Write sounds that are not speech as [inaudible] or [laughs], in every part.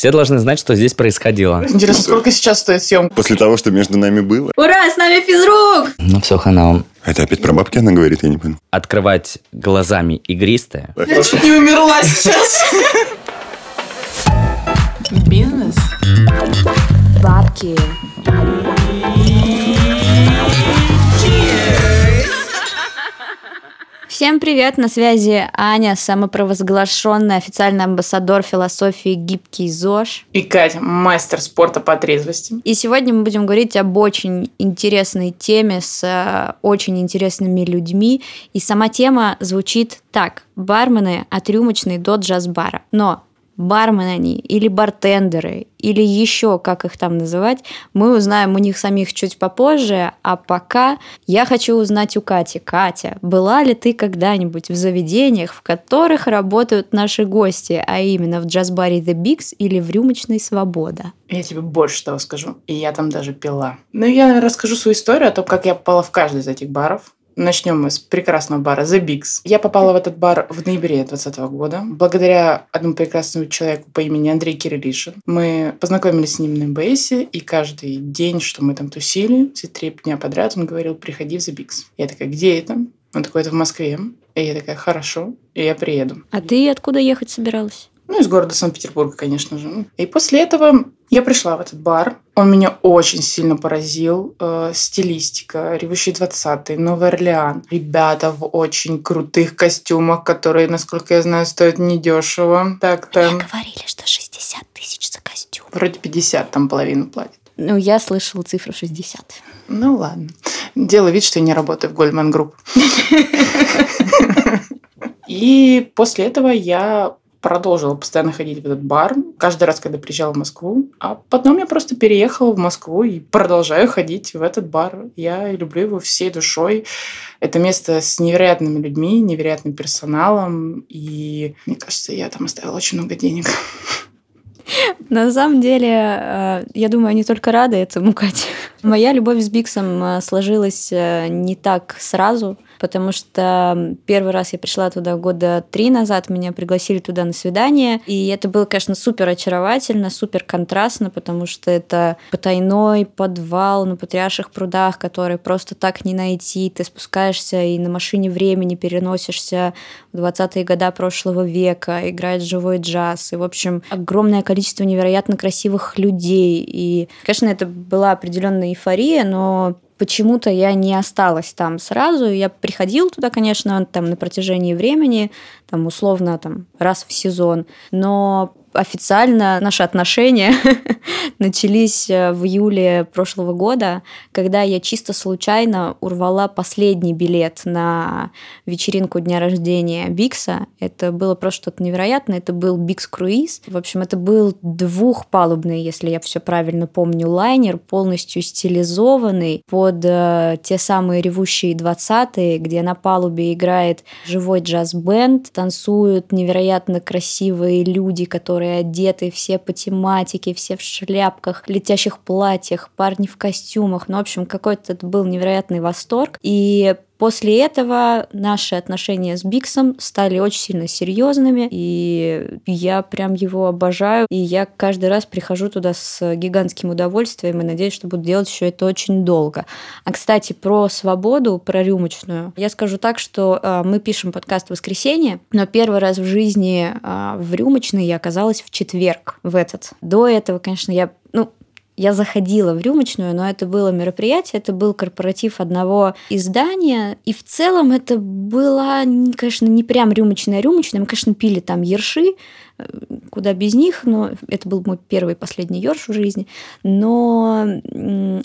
Все должны знать, что здесь происходило. Интересно, сколько сейчас стоит съемка? После того, что между нами было. Ура, с нами физрук! Ну все, хана. Это опять про бабки она говорит, я не понял. Открывать глазами игристое. Я чуть не умерла сейчас. Бизнес. Бабки. Всем привет, на связи Аня, самопровозглашенный официальный амбассадор философии «Гибкий ЗОЖ». И Катя, мастер спорта по трезвости. И сегодня мы будем говорить об очень интересной теме с э, очень интересными людьми. И сама тема звучит так. Бармены от рюмочной до джаз-бара. Но бармены они или бартендеры, или еще как их там называть, мы узнаем у них самих чуть попозже, а пока я хочу узнать у Кати. Катя, была ли ты когда-нибудь в заведениях, в которых работают наши гости, а именно в джаз-баре The Bigs или в рюмочной Свобода? Я тебе больше того скажу. И я там даже пила. Ну, я расскажу свою историю о том, как я попала в каждый из этих баров. Начнем мы с прекрасного бара The Bigs. Я попала в этот бар в ноябре 2020 года благодаря одному прекрасному человеку по имени Андрей Кириллишин. Мы познакомились с ним на МБСе, и каждый день, что мы там тусили, все три дня подряд, он говорил, приходи в The Bigs. Я такая, где это? Он такой, это в Москве. И я такая, хорошо, и я приеду. А ты откуда ехать собиралась? Ну, из города Санкт-Петербурга, конечно же. И после этого я пришла в этот бар. Он меня очень сильно поразил. Э, стилистика, ревущий 20-й, Новый Орлеан. Ребята в очень крутых костюмах, которые, насколько я знаю, стоят недешево. Так там... говорили, что 60 тысяч за костюм. Вроде 50 там половину платят. Ну, я слышала цифру 60. Ну, ладно. Делаю вид, что я не работаю в Goldman Group. [laughs] И после этого я продолжила постоянно ходить в этот бар, каждый раз, когда приезжала в Москву. А потом я просто переехала в Москву и продолжаю ходить в этот бар. Я люблю его всей душой. Это место с невероятными людьми, невероятным персоналом. И мне кажется, я там оставила очень много денег. На самом деле, э, я думаю, они только рады этому, [laughs] Катя. Моя любовь с Биксом э, сложилась э, не так сразу потому что первый раз я пришла туда года три назад, меня пригласили туда на свидание, и это было, конечно, супер очаровательно, супер контрастно, потому что это потайной подвал на Патриарших прудах, который просто так не найти, ты спускаешься и на машине времени переносишься в 20-е годы прошлого века, играет живой джаз, и, в общем, огромное количество невероятно красивых людей, и, конечно, это была определенная эйфория, но почему-то я не осталась там сразу. Я приходила туда, конечно, там на протяжении времени, там условно там раз в сезон, но официально наши отношения [laughs] начались э, в июле прошлого года, когда я чисто случайно урвала последний билет на вечеринку дня рождения Бикса. Это было просто что-то невероятное. Это был Бикс Круиз. В общем, это был двухпалубный, если я все правильно помню, лайнер, полностью стилизованный под э, те самые ревущие 20-е, где на палубе играет живой джаз-бенд, танцуют невероятно красивые люди, которые которые одеты все по тематике, все в шляпках, летящих платьях, парни в костюмах. Ну, в общем, какой-то это был невероятный восторг. И После этого наши отношения с Биксом стали очень сильно серьезными, и я прям его обожаю, и я каждый раз прихожу туда с гигантским удовольствием и надеюсь, что буду делать еще это очень долго. А, кстати, про свободу, про рюмочную, я скажу так, что э, мы пишем подкаст в воскресенье, но первый раз в жизни э, в рюмочной я оказалась в четверг, в этот. До этого, конечно, я ну, я заходила в рюмочную, но это было мероприятие, это был корпоратив одного издания, и в целом это было, конечно, не прям рюмочная-рюмочная, мы, конечно, пили там ерши, куда без них, но это был мой первый и последний ёрш в жизни. Но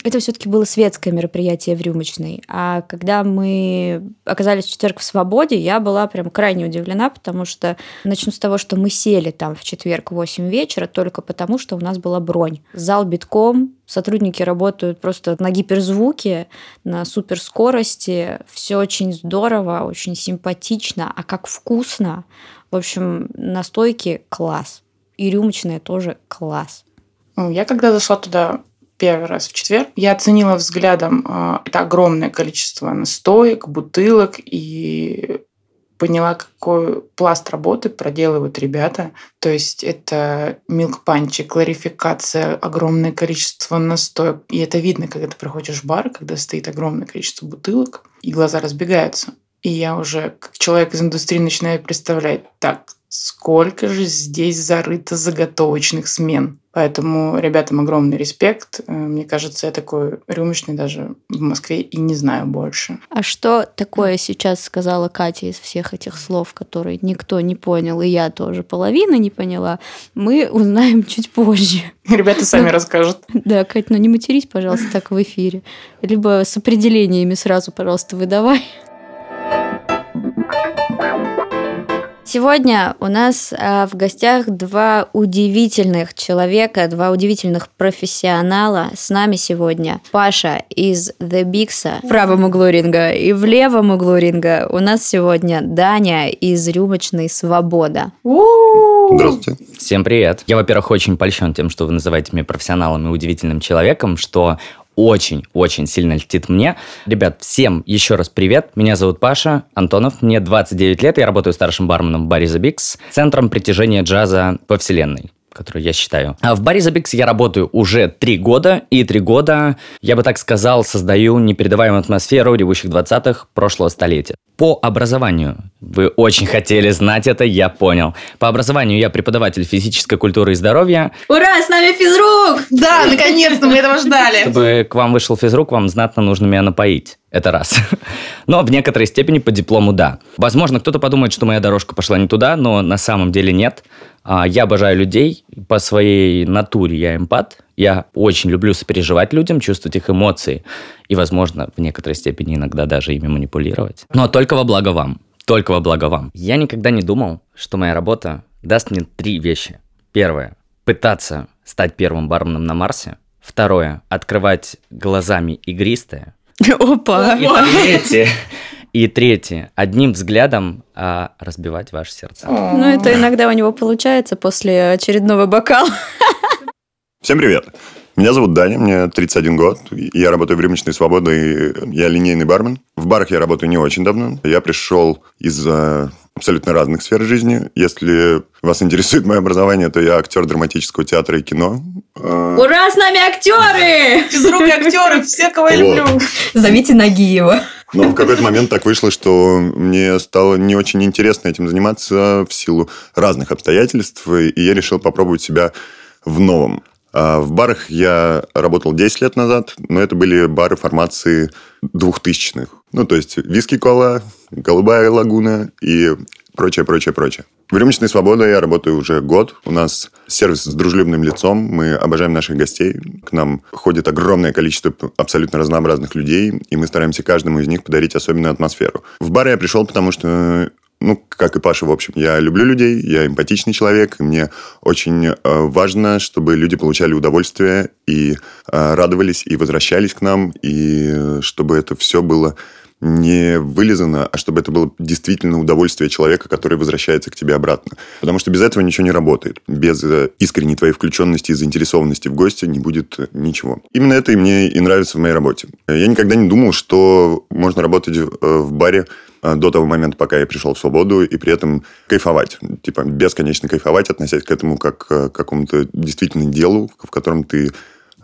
это все-таки было светское мероприятие в рюмочной. А когда мы оказались в четверг в свободе, я была прям крайне удивлена, потому что начну с того, что мы сели там в четверг в 8 вечера только потому, что у нас была бронь. Зал битком, сотрудники работают просто на гиперзвуке, на суперскорости. Все очень здорово, очень симпатично. А как вкусно! В общем, настойки класс. И рюмочная тоже класс. Я когда зашла туда первый раз в четверг, я оценила взглядом э, это огромное количество настоек, бутылок и поняла, какой пласт работы проделывают ребята. То есть это милк-панчи, кларификация, огромное количество настоек. И это видно, когда ты проходишь в бар, когда стоит огромное количество бутылок, и глаза разбегаются. И я уже, как человек из индустрии, начинаю представлять, так, сколько же здесь зарыто заготовочных смен. Поэтому ребятам огромный респект. Э, Мне кажется, я такой рюмочный даже в Москве и не знаю больше. А что такое сейчас сказала Катя из всех этих слов, которые никто не понял, и я тоже половины не поняла, мы узнаем чуть позже. Ребята сами расскажут. Да, Катя, ну не матерись, пожалуйста, так в эфире. Либо с определениями сразу, пожалуйста, выдавай. Сегодня у нас а, в гостях два удивительных человека, два удивительных профессионала. С нами сегодня Паша из The Bigsa в правом углу ринга и в левом углу ринга у нас сегодня Даня из рюмочной «Свобода». Здравствуйте. Всем привет. Я, во-первых, очень польщен тем, что вы называете меня профессионалом и удивительным человеком, что очень-очень сильно льстит мне. Ребят, всем еще раз привет. Меня зовут Паша Антонов, мне 29 лет, я работаю старшим барменом в баре The Bigs, центром притяжения джаза по вселенной которую я считаю. А в баре Bigs я работаю уже три года, и три года, я бы так сказал, создаю непередаваемую атмосферу ревущих 20-х прошлого столетия. По образованию, вы очень хотели знать это, я понял. По образованию я преподаватель физической культуры и здоровья. Ура, с нами физрук! Да, наконец-то мы этого ждали. Чтобы к вам вышел физрук, вам знатно нужно меня напоить. Это раз. [laughs] Но в некоторой степени по диплому да. Возможно, кто-то подумает, что моя дорожка пошла не туда, но на самом деле нет. А, Я обожаю людей. По своей натуре я эмпат. Я очень люблю сопереживать людям, чувствовать их эмоции. И, возможно, в некоторой степени иногда даже ими манипулировать. Но только во благо вам. Только во благо вам. Я никогда не думал, что моя работа даст мне три вещи. Первое. Пытаться стать первым барменом на Марсе. Второе. Открывать глазами игристое. [laughs] Опа! И третье. И третье. Одним взглядом а, разбивать ваше сердце. Ну, это иногда у него получается после очередного бокала. Всем привет. Меня зовут Даня, мне 31 год. Я работаю в рюмочной свободы, я линейный бармен. В барах я работаю не очень давно. Я пришел из э, абсолютно разных сфер жизни. Если вас интересует мое образование, то я актер драматического театра и кино. Э, Ура, с нами актеры! Физрук актеры, все, кого я люблю. Зовите Нагиева. Но в какой-то момент так вышло, что мне стало не очень интересно этим заниматься в силу разных обстоятельств, и я решил попробовать себя в новом. А В барах я работал 10 лет назад, но это были бары формации двухтысячных. Ну, то есть виски-кола, голубая лагуна и прочее, прочее, прочее. В рюмочной свободе я работаю уже год. У нас сервис с дружелюбным лицом. Мы обожаем наших гостей. К нам ходит огромное количество абсолютно разнообразных людей, и мы стараемся каждому из них подарить особенную атмосферу. В бар я пришел, потому что ну, как и Паша, в общем, я люблю людей, я эмпатичный человек, и мне очень э, важно, чтобы люди получали удовольствие и э, радовались, и возвращались к нам, и э, чтобы это все было не вылизано, а чтобы это было действительно удовольствие человека, который возвращается к тебе обратно. Потому что без этого ничего не работает. Без э, искренней твоей включенности и заинтересованности в госте не будет э, ничего. Именно это и мне и нравится в моей работе. Я никогда не думал, что можно работать э, в баре э, до того момента, пока я пришел в свободу, и при этом кайфовать. Типа, бесконечно кайфовать, относясь к этому как э, к какому-то действительно делу, в котором ты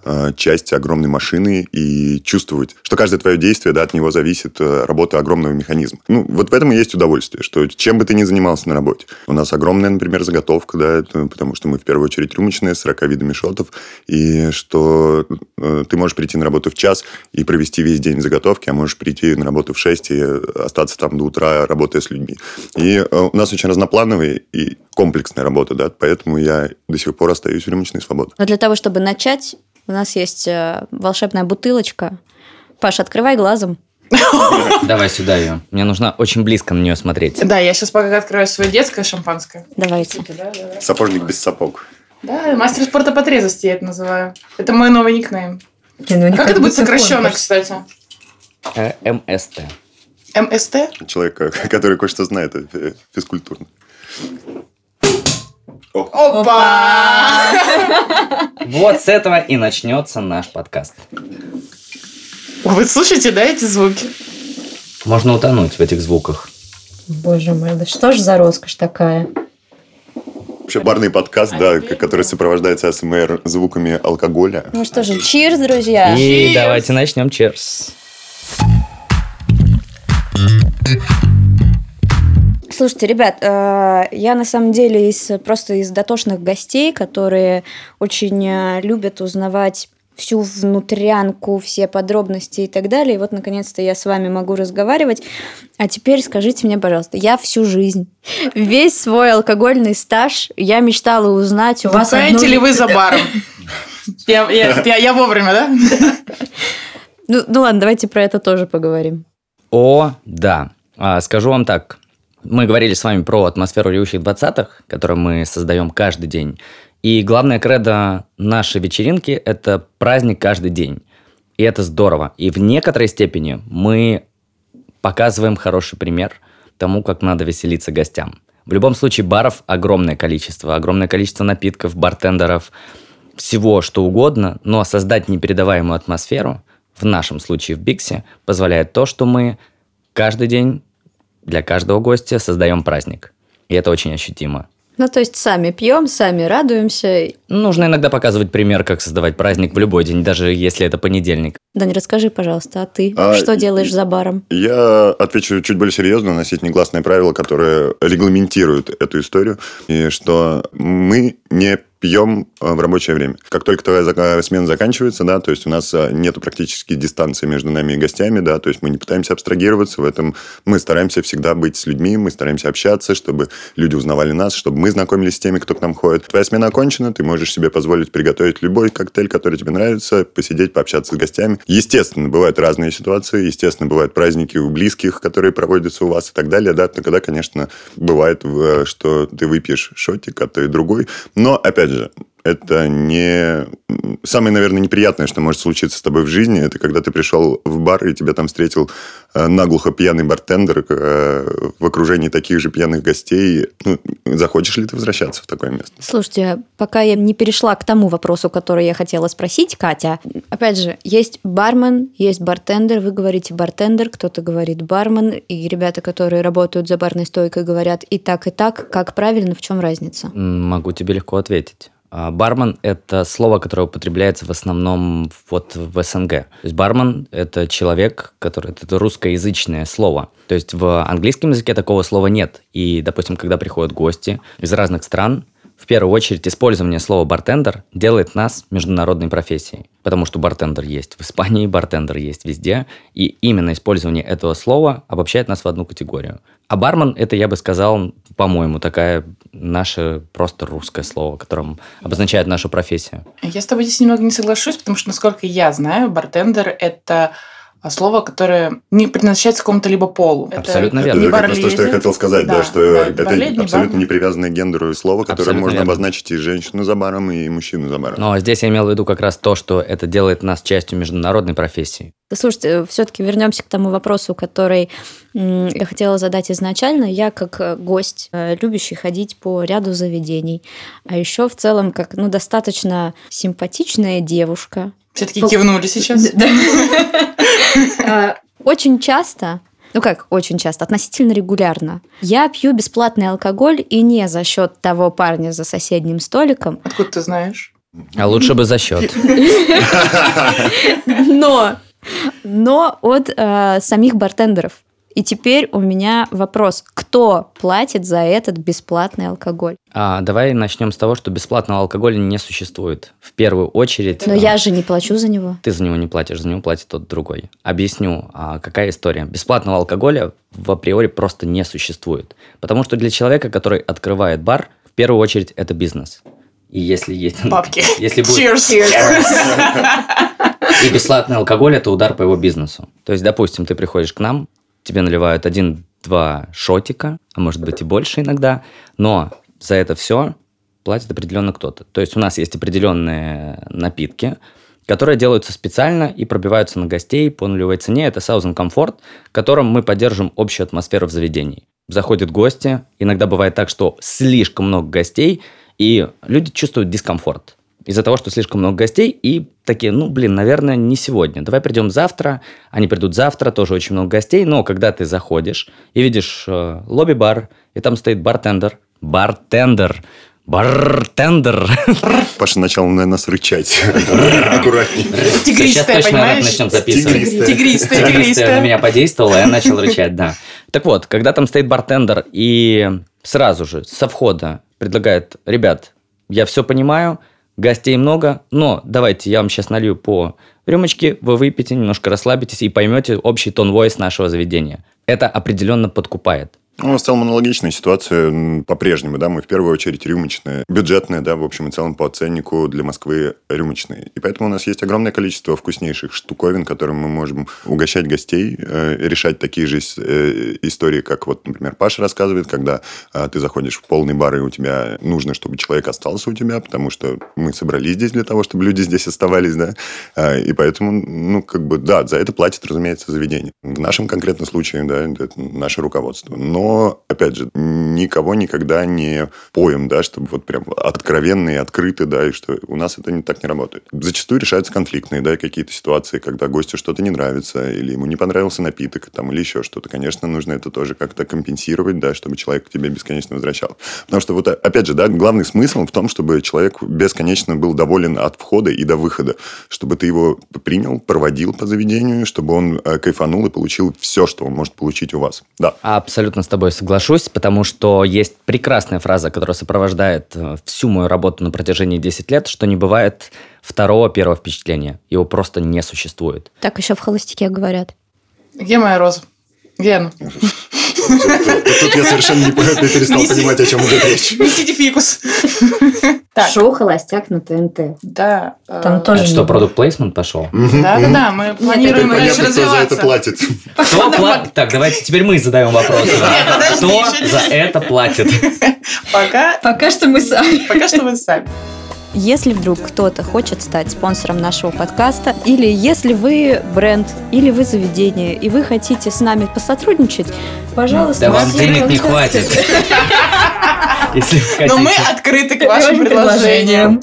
э, часть огромной машины и чувствовать, что каждое твое действие, да, от него зависит э, работа огромного механизма. Ну, вот в этом и есть удовольствие, что чем бы ты ни занимался на работе. У нас огромная, например, заготовка, да, потому что мы в первую очередь рюмочные, с 40 видами шотов, и что э, ты можешь прийти на работу в час и провести весь день в заготовке, а можешь прийти на работу в 6 и остаться там до утра, работая с людьми. И э, у нас очень разноплановая и комплексная работа, да, поэтому я до сих пор остаюсь в рюмочной свободе. Но для того, чтобы начать, у нас есть э, волшебная бутылочка. Паш, открывай глазом. [laughs] Давай сюда ее. Мне нужно очень близко на нее смотреть. Да, я сейчас пока открою свое детское шампанское. Давайте. Да, да, да. Сапожник без сапог. Да, мастер спорта по трезвости я это называю. Это мой новый никнейм. ну Как это будет сокращенно, кстати? Э, МСТ. МСТ? Человек, э, [laughs] который кое-что знает физкультурно. Опа! [laughs] Вот с этого и начнется наш подкаст. Вы слышите, да, эти звуки? Можно утонуть в этих звуках. Боже мой, да что ж за роскошь такая? Вообще барный подкаст, да, который сопровождается СМР звуками алкоголя. Ну что же, чирс, друзья! И Cheers! давайте начнем. Cheers. Слушайте, ребят, э, я на самом деле из, просто из дотошных гостей, которые очень э, любят узнавать всю внутрянку, все подробности и так далее. И вот, наконец-то, я с вами могу разговаривать. А теперь скажите мне, пожалуйста, я всю жизнь, [laughs] весь свой алкогольный стаж, я мечтала узнать у вас Бухаете одну- ли вы за баром? [laughs] Я, я, я, я вовремя, да? Ну, ну ладно, давайте про это тоже поговорим. О, да. А, скажу вам так. Мы говорили с вами про атмосферу ревущих 20-х, которую мы создаем каждый день. И главная кредо нашей вечеринки – это праздник каждый день. И это здорово. И в некоторой степени мы показываем хороший пример тому, как надо веселиться гостям. В любом случае, баров огромное количество. Огромное количество напитков, бартендеров, всего что угодно. Но создать непередаваемую атмосферу, в нашем случае в Биксе, позволяет то, что мы каждый день для каждого гостя создаем праздник. И это очень ощутимо. Ну, то есть сами пьем, сами радуемся. Нужно иногда показывать пример, как создавать праздник в любой день, даже если это понедельник. Дань, расскажи, пожалуйста, а ты А, что делаешь за баром? Я отвечу чуть более серьезно. У нас есть негласное правило, которое регламентирует эту историю. И что мы не пьем э, в рабочее время. Как только твоя смена заканчивается, да, то есть у нас э, нету практически дистанции между нами и гостями, да, то есть мы не пытаемся абстрагироваться в этом. Мы стараемся всегда быть с людьми, мы стараемся общаться, чтобы люди узнавали нас, чтобы мы знакомились с теми, кто к нам ходит. Твоя смена окончена, ты можешь себе позволить приготовить любой коктейль, который тебе нравится, посидеть, пообщаться с гостями. Естественно, бывают разные ситуации, естественно, бывают праздники у близких, которые проводятся у вас и так далее, да, тогда, конечно, бывает, э, что ты выпьешь шотик, а то и другой. Но, опять же, это не... Самое, наверное, неприятное, что может случиться с тобой в жизни, это когда ты пришел в бар, и тебя там встретил э, наглухо пьяный бартендер э, в окружении таких же пьяных гостей. Ну, захочешь ли ты возвращаться в такое место? Слушайте, пока я не перешла к тому вопросу, который я хотела спросить, Катя, опять же, есть бармен, есть бартендер, вы говорите бартендер, кто-то говорит бармен, и ребята, которые работают за барной стойкой, говорят и так, и так. Как правильно, в чем разница? Могу тебе легко ответить. А, Бармен – это слово, которое употребляется в основном вот в СНГ. То есть бармен – это человек, который… Это русскоязычное слово. То есть в английском языке такого слова нет. И, допустим, когда приходят гости из разных стран, в первую очередь использование слова «bartender» делает нас международной профессией. Потому что bartender есть в Испании, bartender есть везде. И именно использование этого слова обобщает нас в одну категорию. А бармен – это, я бы сказал, по-моему, такая наше просто русское слово, которым обозначает нашу профессию. Я с тобой здесь немного не соглашусь, потому что, насколько я знаю, bartender – это а, слово, которое не предназначается какому-то либо полу. Это Абсолютно не верно. Это как раз то, что я хотел сказать, да, Да, что да, это барледи, абсолютно бар. не привязанное к гендеру слово, которое Абсолютно можно верно. обозначить и женщину за баром, и мужчину за баром. Но здесь я имел в виду как раз то, что это делает нас частью международной профессии. Да, Слушайте, все-таки вернемся к тому вопросу, который я хотела задать изначально. Я как э, гость, э, любящий ходить по ряду заведений, а еще в целом как ну, достаточно симпатичная девушка. Все-таки кивнули сейчас. [laughs] Э, [laughs] Очень часто ну как, очень часто, относительно регулярно. Я пью бесплатный алкоголь и не за счет того парня за соседним столиком, Откуда ты знаешь? А лучше бы за счет. [laughs] но, но от э, самих бартендеров. И теперь у меня вопрос, кто платит за этот бесплатный алкоголь? А, давай начнем с того, что бесплатного алкоголя не существует. В первую очередь... Но а, я же не плачу за него. Ты за него не платишь, за него платит тот другой. Объясню, а, какая история. Бесплатного алкоголя в априори просто не существует. Потому что для человека, который открывает бар, в первую очередь это бизнес. И если есть... Бабки. Если будет... Cheers. [laughs] И бесплатный алкоголь – это удар по его бизнесу. То есть, допустим, ты приходишь к нам, тебе наливают один-два шотика, а может быть и больше иногда, но за это все платит определенно кто-то. То есть у нас есть определенные напитки, которые делаются специально и пробиваются на гостей по нулевой цене. Это Southern Comfort, которым мы поддержим общую атмосферу в заведении. Заходят гости, иногда бывает так, что слишком много гостей, и люди чувствуют дискомфорт. Из-за того, что слишком много гостей, и такие, ну, блин, наверное, не сегодня. Давай придем завтра. Они придут завтра, тоже очень много гостей. Но когда ты заходишь и видишь э, лобби-бар, и там стоит bartender, bartender, Bartender. Паша начал на нас рычать. [laughs] Аккуратней. Сейчас точно начнем записывать. Тигристая, тигристая. на меня подействовала, я начал рычать, да. Так вот, когда там стоит bartender и сразу же со входа предлагает, ребят, я все понимаю, гостей много, но давайте я вам сейчас налью по рюмочке, вы выпьете, немножко расслабитесь и поймете общий tone of voice нашего заведения. Это определенно подкупает. Ну, в целом аналогичная ситуация по-прежнему, да, мы в первую очередь рюмочные, бюджетные, да, в общем и целом по ценнику для Москвы рюмочные. И поэтому у нас есть огромное количество вкуснейших штуковин, которым мы можем угощать гостей, э, решать такие же э, истории, как вот, например, Паша рассказывает, когда э, ты заходишь в полный бар, и у тебя нужно, чтобы человек остался у тебя, потому что мы собрались здесь для того, чтобы люди здесь оставались, да, э, и поэтому, ну, как бы, да, за это платит, разумеется, заведение. В нашем конкретном случае, да, это наше руководство. Но опять же, никого никогда не поем, да, чтобы вот прям откровенно и открыто, да, и что у нас это не так не работает. Зачастую решаются конфликтные, да, какие-то ситуации, когда гостю что-то не нравится, или ему не понравился напиток, там, или еще что-то. Конечно, нужно это тоже как-то компенсировать, да, чтобы человек к тебе бесконечно возвращал. Потому что вот, опять же, да, главный смысл в том, чтобы человек бесконечно был доволен от входа и до выхода, чтобы ты его принял, проводил по заведению, чтобы он э, кайфанул и получил все, что он может получить у вас. Да. Абсолютно тобой соглашусь, потому что есть прекрасная фраза, которая сопровождает э, всю мою работу на протяжении 10 лет, что не бывает второго первого впечатления. Его просто не существует. Так еще в холостяке говорят. Где моя роза? Она? Тут я совершенно не перестал понимать, о чем идет речь. Несите фикус. Шоу «Холостяк» на ТНТ. Да. Там э, тоже что, продукт плейсмент пошел? Да-да-да, мы планируем дальше Понятно, кто за это развиваться. платит. Кто платит? Так, давайте теперь мы задаем вопрос. Кто за [laughs] это платит? Пока, Пока что мы сами. пока что вы сами. Если вдруг кто-то хочет стать спонсором нашего подкаста, или если вы бренд, или вы заведение, и вы хотите с нами посотрудничать, пожалуйста, Да вам денег не хватит. [laughs] Если вы Но мы открыты к вашим предложениям.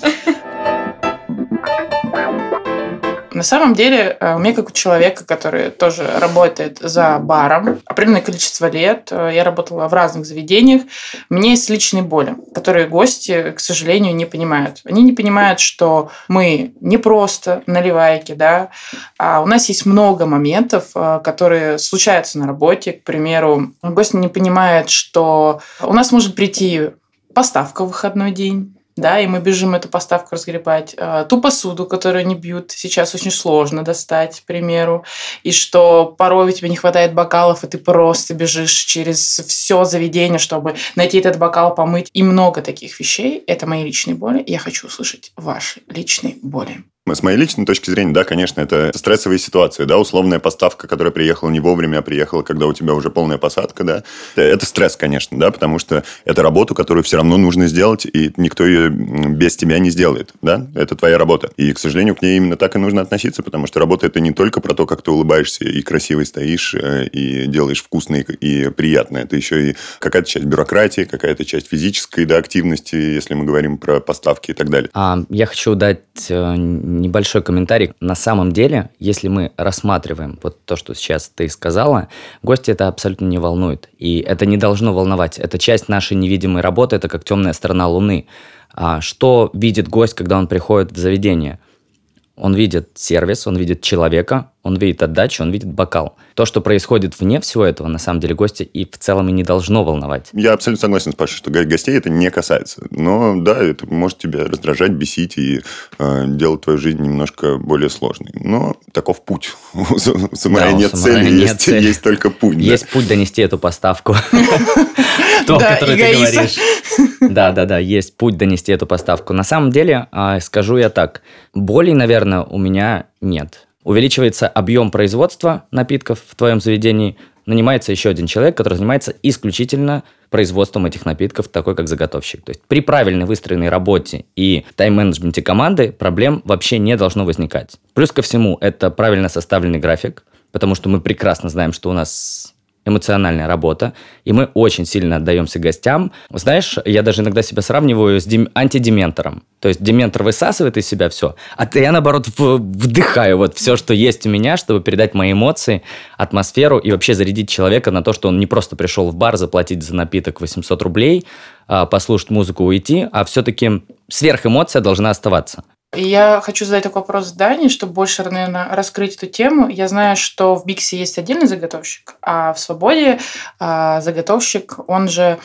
На самом деле, э, у меня как у человека, который тоже работает за баром, определенное количество лет, э, я работала в разных заведениях, у меня есть личные боли, которые гости, к сожалению, не понимают. Они не понимают, что мы не просто наливайки, да, а у нас есть много моментов, э, которые случаются на работе. К примеру, гость не понимает, что у нас может прийти поставка в выходной день, да, и мы бежим эту поставку разгребать. А, Ту посуду, которую они бьют, сейчас очень сложно достать, к примеру. И что порой у тебя не хватает бокалов, и ты просто бежишь через все заведение, чтобы найти этот бокал, помыть. И много таких вещей. Это мои личные боли. Я хочу услышать ваши личные боли. С моей личной точки зрения, да, конечно, это стрессовые ситуации, да, условная поставка, которая приехала не вовремя, а приехала, когда у тебя уже полная посадка, да. Это стресс, конечно, да, потому что это работу, которую все равно нужно сделать, и никто ее без тебя не сделает, да, это твоя работа. И, к сожалению, к ней именно так и нужно относиться, потому что работа это не только про то, как ты улыбаешься и красиво стоишь, э, и делаешь вкусное и приятное, это еще и какая-то часть бюрократии, какая-то часть физической, да, активности, если мы говорим про поставки и так далее. А, я хочу дать э, небольшой комментарий. На самом деле, если мы рассматриваем вот то, что сейчас ты сказала, гости это абсолютно не волнует. И это не должно волновать. Это часть нашей невидимой работы, это как темная сторона Луны. А что видит гость, когда он приходит в заведение? Он видит сервис, он видит человека, он видит отдачу, он видит бокал. То, что происходит вне всего этого, на самом деле гости и в целом и не должно волновать. Я абсолютно согласен с Пашей, что го- гостей это не касается. Но да, это может тебя раздражать, бесить и э, делать твою жизнь немножко более сложной. Но таков путь. [laughs] У са- самурая Да, нет самурая цели, нет есть, цели. есть только путь. да. Есть путь донести эту поставку. [laughs] [laughs] То, о которой ты говоришь. Да, да, да, есть путь донести эту поставку. На самом деле, а, скажу я так, болей, наверное, у меня нет. Увеличивается объем производства напитков в твоем заведении, нанимается еще один человек, который занимается исключительно производством этих напитков, такой как заготовщик. То есть при правильно выстроенной работе и тайм-менеджменте команды проблем вообще не должно возникать. Плюс ко всему, это правильно составленный график, потому что мы прекрасно знаем, что у нас эмоциональная работа, и мы очень сильно отдаемся гостям. Знаешь, я даже иногда себя сравниваю с дем- антидементором. То есть дементор высасывает из себя все, а я, наоборот, вдыхаю вот все, что есть у меня, чтобы передать мои эмоции, атмосферу и вообще зарядить человека на то, что он не просто пришел в бар заплатить за напиток 800 рублей, а, послушать музыку, уйти, а все-таки сверхэмоция должна оставаться. Я хочу задать такой вопрос Дани, чтобы больше, наверное, раскрыть эту тему. Я знаю, что в Биксе есть отдельный заготовщик, а в Свободе а, заготовщик, он же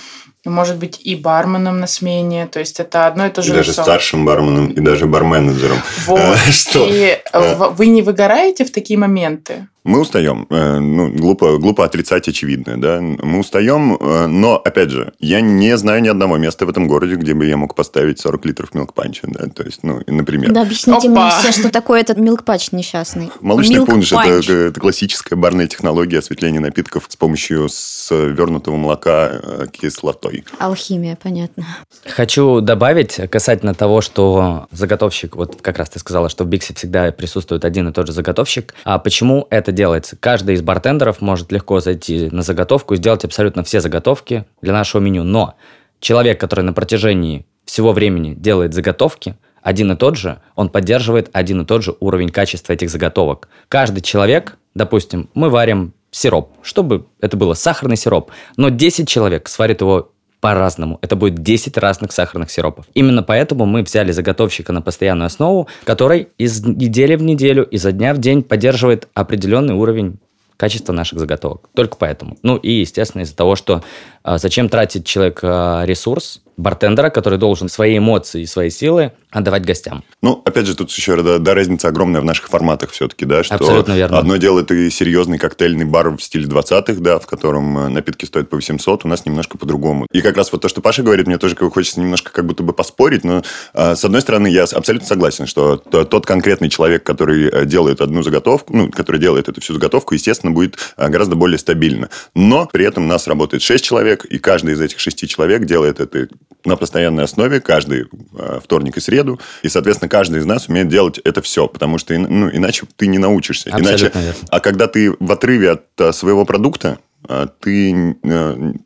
может быть и барменом на смене, то есть это одно и то же и Даже старшим барменом и даже барменеджером. Вот. [laughs] Что? И э, вы не выгораете в такие моменты? Мы устаем. Э, ну, глупо, глупо отрицать очевидное, да. Мы устаем, э, но, опять же, я не знаю ни одного места в этом городе, где бы я мог поставить 40 литров милк-панча, да, то есть, ну, например. Да, объясните Опа. мне все, что такое этот милк-панч несчастный. Молочный milk пунш – это, это классическая барная технология осветления напитков с помощью свернутого молока э, кислотой. Алхимия, понятно. Хочу добавить касательно того, что заготовщик, вот как раз ты сказала, что в Биксе всегда присутствует один и тот же заготовщик. А почему это делается. Каждый из бартендеров может легко зайти на заготовку и сделать абсолютно все заготовки для нашего меню. Но человек, который на протяжении всего времени делает заготовки, один и тот же, он поддерживает один и тот же уровень качества этих заготовок. Каждый человек, допустим, мы варим сироп, чтобы это было сахарный сироп, но 10 человек сварит его по-разному. Это будет 10 разных сахарных сиропов. Именно поэтому мы взяли заготовщика на постоянную основу, который из недели в неделю, изо дня в день поддерживает определенный уровень качества наших заготовок. Только поэтому. Ну и, естественно, из-за того, что а, зачем тратить человек а, ресурс, бартендера, который должен свои эмоции и свои силы отдавать гостям. Ну, опять же, тут еще да, да, разница огромная в наших форматах все-таки, да, что Абсолютно верно. одно дело это серьезный коктейльный бар в стиле 20-х, да, в котором э, напитки стоят по 800, у нас немножко по-другому. И как раз вот то, что Паша говорит, мне тоже хочется немножко как будто бы поспорить, но э, с одной стороны, я абсолютно согласен, что тот конкретный человек, который э, делает одну заготовку, ну, который делает эту всю заготовку, естественно, будет гораздо более стабильно. Но при этом у нас работает 6 человек, и каждый из этих 6 человек делает это на постоянной основе каждый э, вторник и среду. И, соответственно, каждый из нас умеет делать это все, потому что ну, иначе ты не научишься. Абсолютно иначе, верно. А когда ты в отрыве от э, своего продукта, э, ты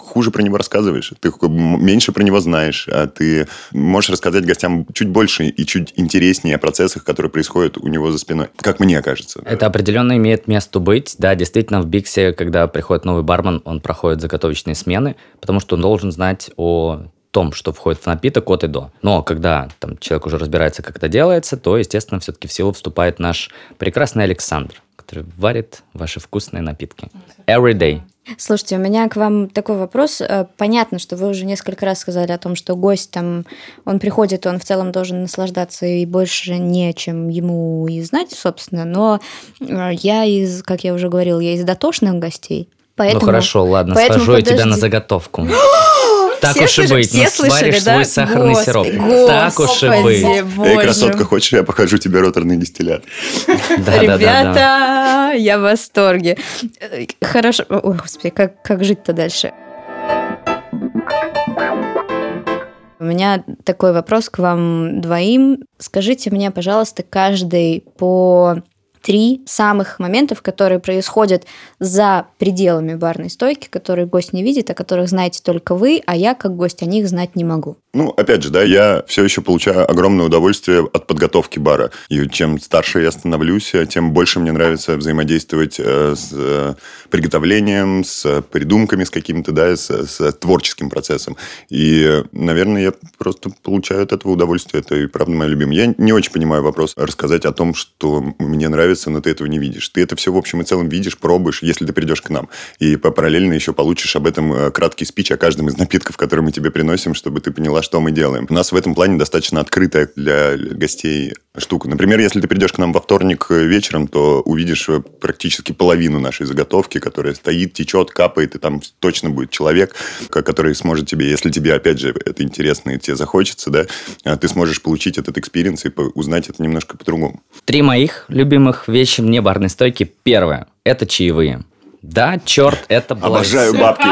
хуже про него рассказываешь, ты меньше про него знаешь, а ты можешь рассказать гостям чуть больше и чуть интереснее о процессах, которые происходят у него за спиной, как мне кажется. Это определенно имеет место быть. Да, действительно, в Биксе, когда приходит новый бармен, он проходит заготовочные смены, потому что он должен знать о том, что входит в напиток от и до. Но когда там, человек уже разбирается, как это делается, то, естественно, все-таки в силу вступает наш прекрасный Александр, который варит ваши вкусные напитки. Every day. Слушайте, у меня к вам такой вопрос. Э, понятно, что вы уже несколько раз сказали о том, что гость там, он приходит, он в целом должен наслаждаться и больше не чем ему и знать, собственно. Но э, я из, как я уже говорил, я из дотошных гостей. Поэтому, ну хорошо, ладно, поэтому свожу подожди. я тебя на заготовку. [gasps] [gasps] Так все уж и быть, все слышали, да? свой сахарный сироп. Так уж и быть. Эй, красотка, хочешь, я покажу тебе роторный дистиллят? [laughs] Ребята, я в восторге. Хорошо. Ой, господи, как, как жить-то дальше? У меня такой вопрос к вам двоим. Скажите мне, пожалуйста, каждый по три самых моментов, которые происходят за пределами барной стойки, которые гость не видит, о которых знаете только вы, а я, как гость, о них знать не могу. Ну, опять же, да, я все еще получаю огромное удовольствие от подготовки бара. И чем старше я становлюсь, тем больше мне нравится взаимодействовать э, с э, приготовлением, с придумками, с каким-то, да, с, с творческим процессом. И, наверное, я просто получаю от этого удовольствие. Это и правда мое любимое. Я не очень понимаю вопрос рассказать о том, что мне нравится нравится, но ты этого не видишь. Ты это все в общем и целом видишь, пробуешь, если ты придешь к нам. И параллельно еще получишь об этом э, краткий спич о каждом из напитков, которые мы тебе приносим, чтобы ты поняла, что мы делаем. У нас в этом плане достаточно открытая для гостей штука. Например, если ты придешь к нам во вторник э, вечером, то увидишь э, практически половину нашей заготовки, которая стоит, течет, капает, и там точно будет человек, который сможет тебе, если тебе, опять же, это интересно и тебе захочется, да, а ты сможешь получить этот experience и узнать это немножко по-другому. Три моих любимых вещи вне барной стойки. Первое – это чаевые. Да, черт, это было... Обожаю [laughs] бабки.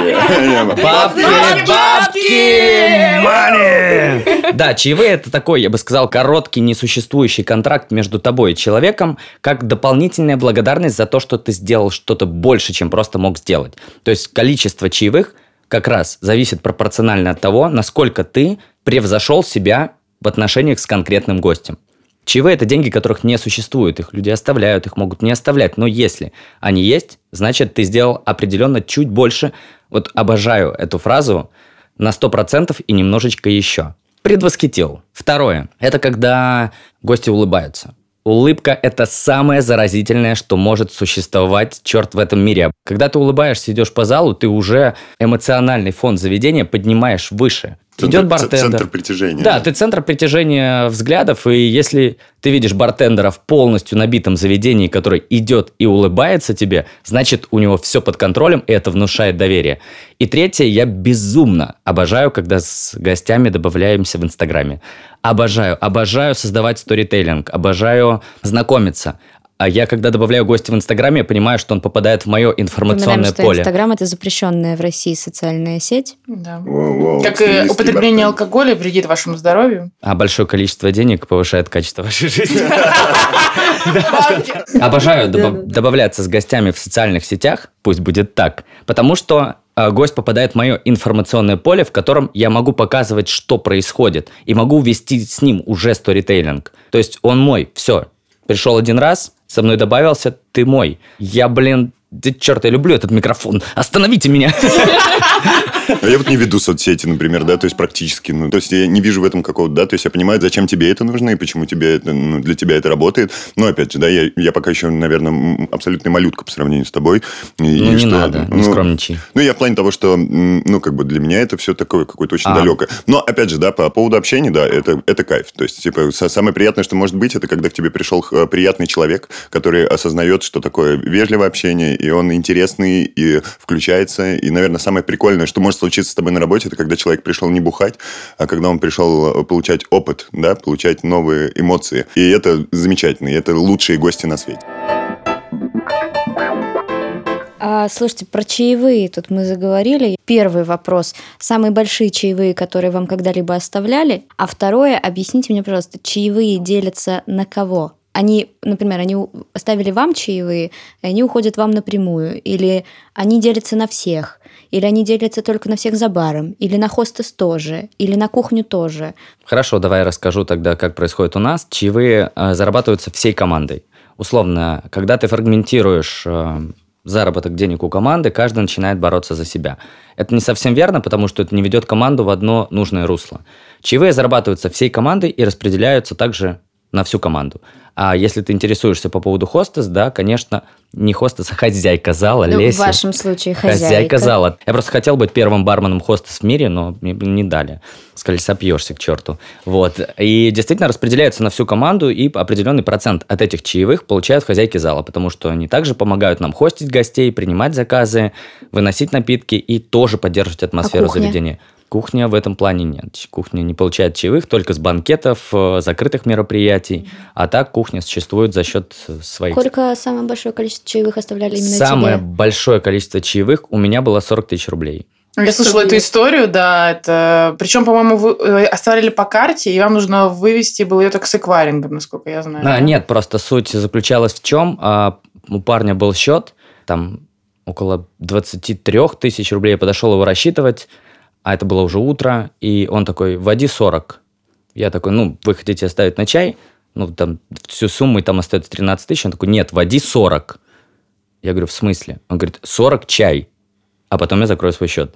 Бабки, бабки, money! Да, чаевые это такой, я бы сказал, короткий несуществующий контракт между тобой и человеком, как дополнительная благодарность за то, что ты сделал что-то больше, чем просто мог сделать. То есть количество чаевых как раз зависит пропорционально от того, насколько ты превзошел себя в отношениях с конкретным гостем. Чаевые – это деньги, которых не существует. Их люди оставляют, их могут не оставлять. Но если они есть, значит, ты сделал определенно чуть больше. Вот обожаю эту фразу на 100% и немножечко еще. Предвосхитил. Второе – это когда гости улыбаются. Улыбка – это самое заразительное, что может существовать, черт, в этом мире. Когда ты улыбаешься, идешь по залу, ты уже эмоциональный фон заведения поднимаешь выше. Центр- Идет бартендер. Центр притяжения. Да, ты центр притяжения взглядов, и если ты видишь бартендера в полностью набитом заведении, который идет и улыбается тебе, значит, у него все под контролем, и это внушает доверие. И третье, я безумно обожаю, когда с гостями добавляемся в Инстаграме. Обожаю, обожаю создавать сторителлинг, обожаю знакомиться. А я, когда добавляю гостя в Инстаграме, я понимаю, что он попадает в мое информационное Напоминаем, что поле. Инстаграм это запрещенная в России социальная сеть. Да. Воу-воу, Как и употребление бартендер. алкоголя вредит вашему здоровью. А большое количество денег повышает качество вашей жизни. [laughs] Обожаю добав- добавляться с гостями в социальных сетях, пусть будет так, потому что э, гость попадает в мое информационное поле, в котором я могу показывать, что происходит, и могу вести с ним уже сторитейлинг. То есть он мой, все. Пришел один раз, со мной добавился, ты мой. Я, блин, да черт, я люблю этот микрофон. Остановите меня. [laughs] А я вот не веду соцсети, например, да, то есть практически, ну, то есть я не вижу в этом какого-то, да, то есть я понимаю, зачем тебе это нужно и почему тебе это, ну, для тебя это работает. Но опять же, да, я, я пока еще, наверное, м, абсолютная малютка по сравнению с тобой. И Ну, не что, надо, не ну, скромничай. Ну, я в плане того, что, ну, как бы для меня это все такое какое-то очень А. далекое. Но, опять же, да, по поводу общения, да, это, это кайф. То есть, типа, са- самое приятное, что может быть, это когда к тебе пришел э, приятный человек, который осознает, что такое вежливое общение, и он интересный, и включается. И, наверное, самое прикольное, что может случиться с тобой на работе, это когда человек пришел не бухать, а когда он пришел э, получать опыт, да, получать новые эмоции. И это замечательно, и это лучшие гости на свете. А, слушайте, про чаевые тут мы заговорили. Первый вопрос. Самые большие чаевые, которые вам когда-либо оставляли? А второе, объясните мне, пожалуйста, чаевые делятся на кого? Они, например, они оставили вам чаевые, и они уходят вам напрямую. Или они делятся на всех. Или они делятся только на всех за баром. Или на хостес тоже. Или на кухню тоже. Хорошо, давай я расскажу тогда, как происходит у нас. Чаевые э, зарабатываются всей командой. Условно, когда ты фрагментируешь э, заработок денег у команды, каждый начинает бороться за себя. Это не совсем верно, потому что это не ведет команду в одно нужное русло. Чаевые зарабатываются всей командой и распределяются также на всю команду. А если ты интересуешься по поводу хостес, да, конечно, не хостес, а хозяйка зала, Ну, в Леся. вашем случае хозяйка. Хозяйка зала. Я просто хотел быть первым барменом хостес в мире, но мне не дали. Сказали, сопьешься к черту. Вот. И действительно распределяется на всю команду, и определенный процент от этих чаевых получают хозяйки зала, потому что они также помогают нам хостить гостей, принимать заказы, выносить напитки и тоже поддерживать атмосферу А кухня? заведения. Кухня в этом плане нет. Кухня не получает чаевых только с банкетов, э, закрытых мероприятий. А так кухня существует за счет э, своих Сколько самое большое количество чаевых оставляли именно Самое тебе? большое количество чаевых у меня было 40 тысяч рублей. Я слышала эту историю, да, это... Причем, по-моему, вы э, оставили по карте, и вам нужно вывести было ее так с эквайрингом, насколько я знаю. А, да? нет, просто суть заключалась в чем? А, у парня был счет, там около 23 тысяч рублей. Я подошел его рассчитывать, а это было уже утро, и он такой, вводи 40. Я такой, ну, вы хотите оставить на чай? Ну, там всю сумму, и там остается 13 тысяч. Он такой, нет, вводи 40. Я говорю, в смысле? Он говорит, 40 чай, а потом я закрою свой счет.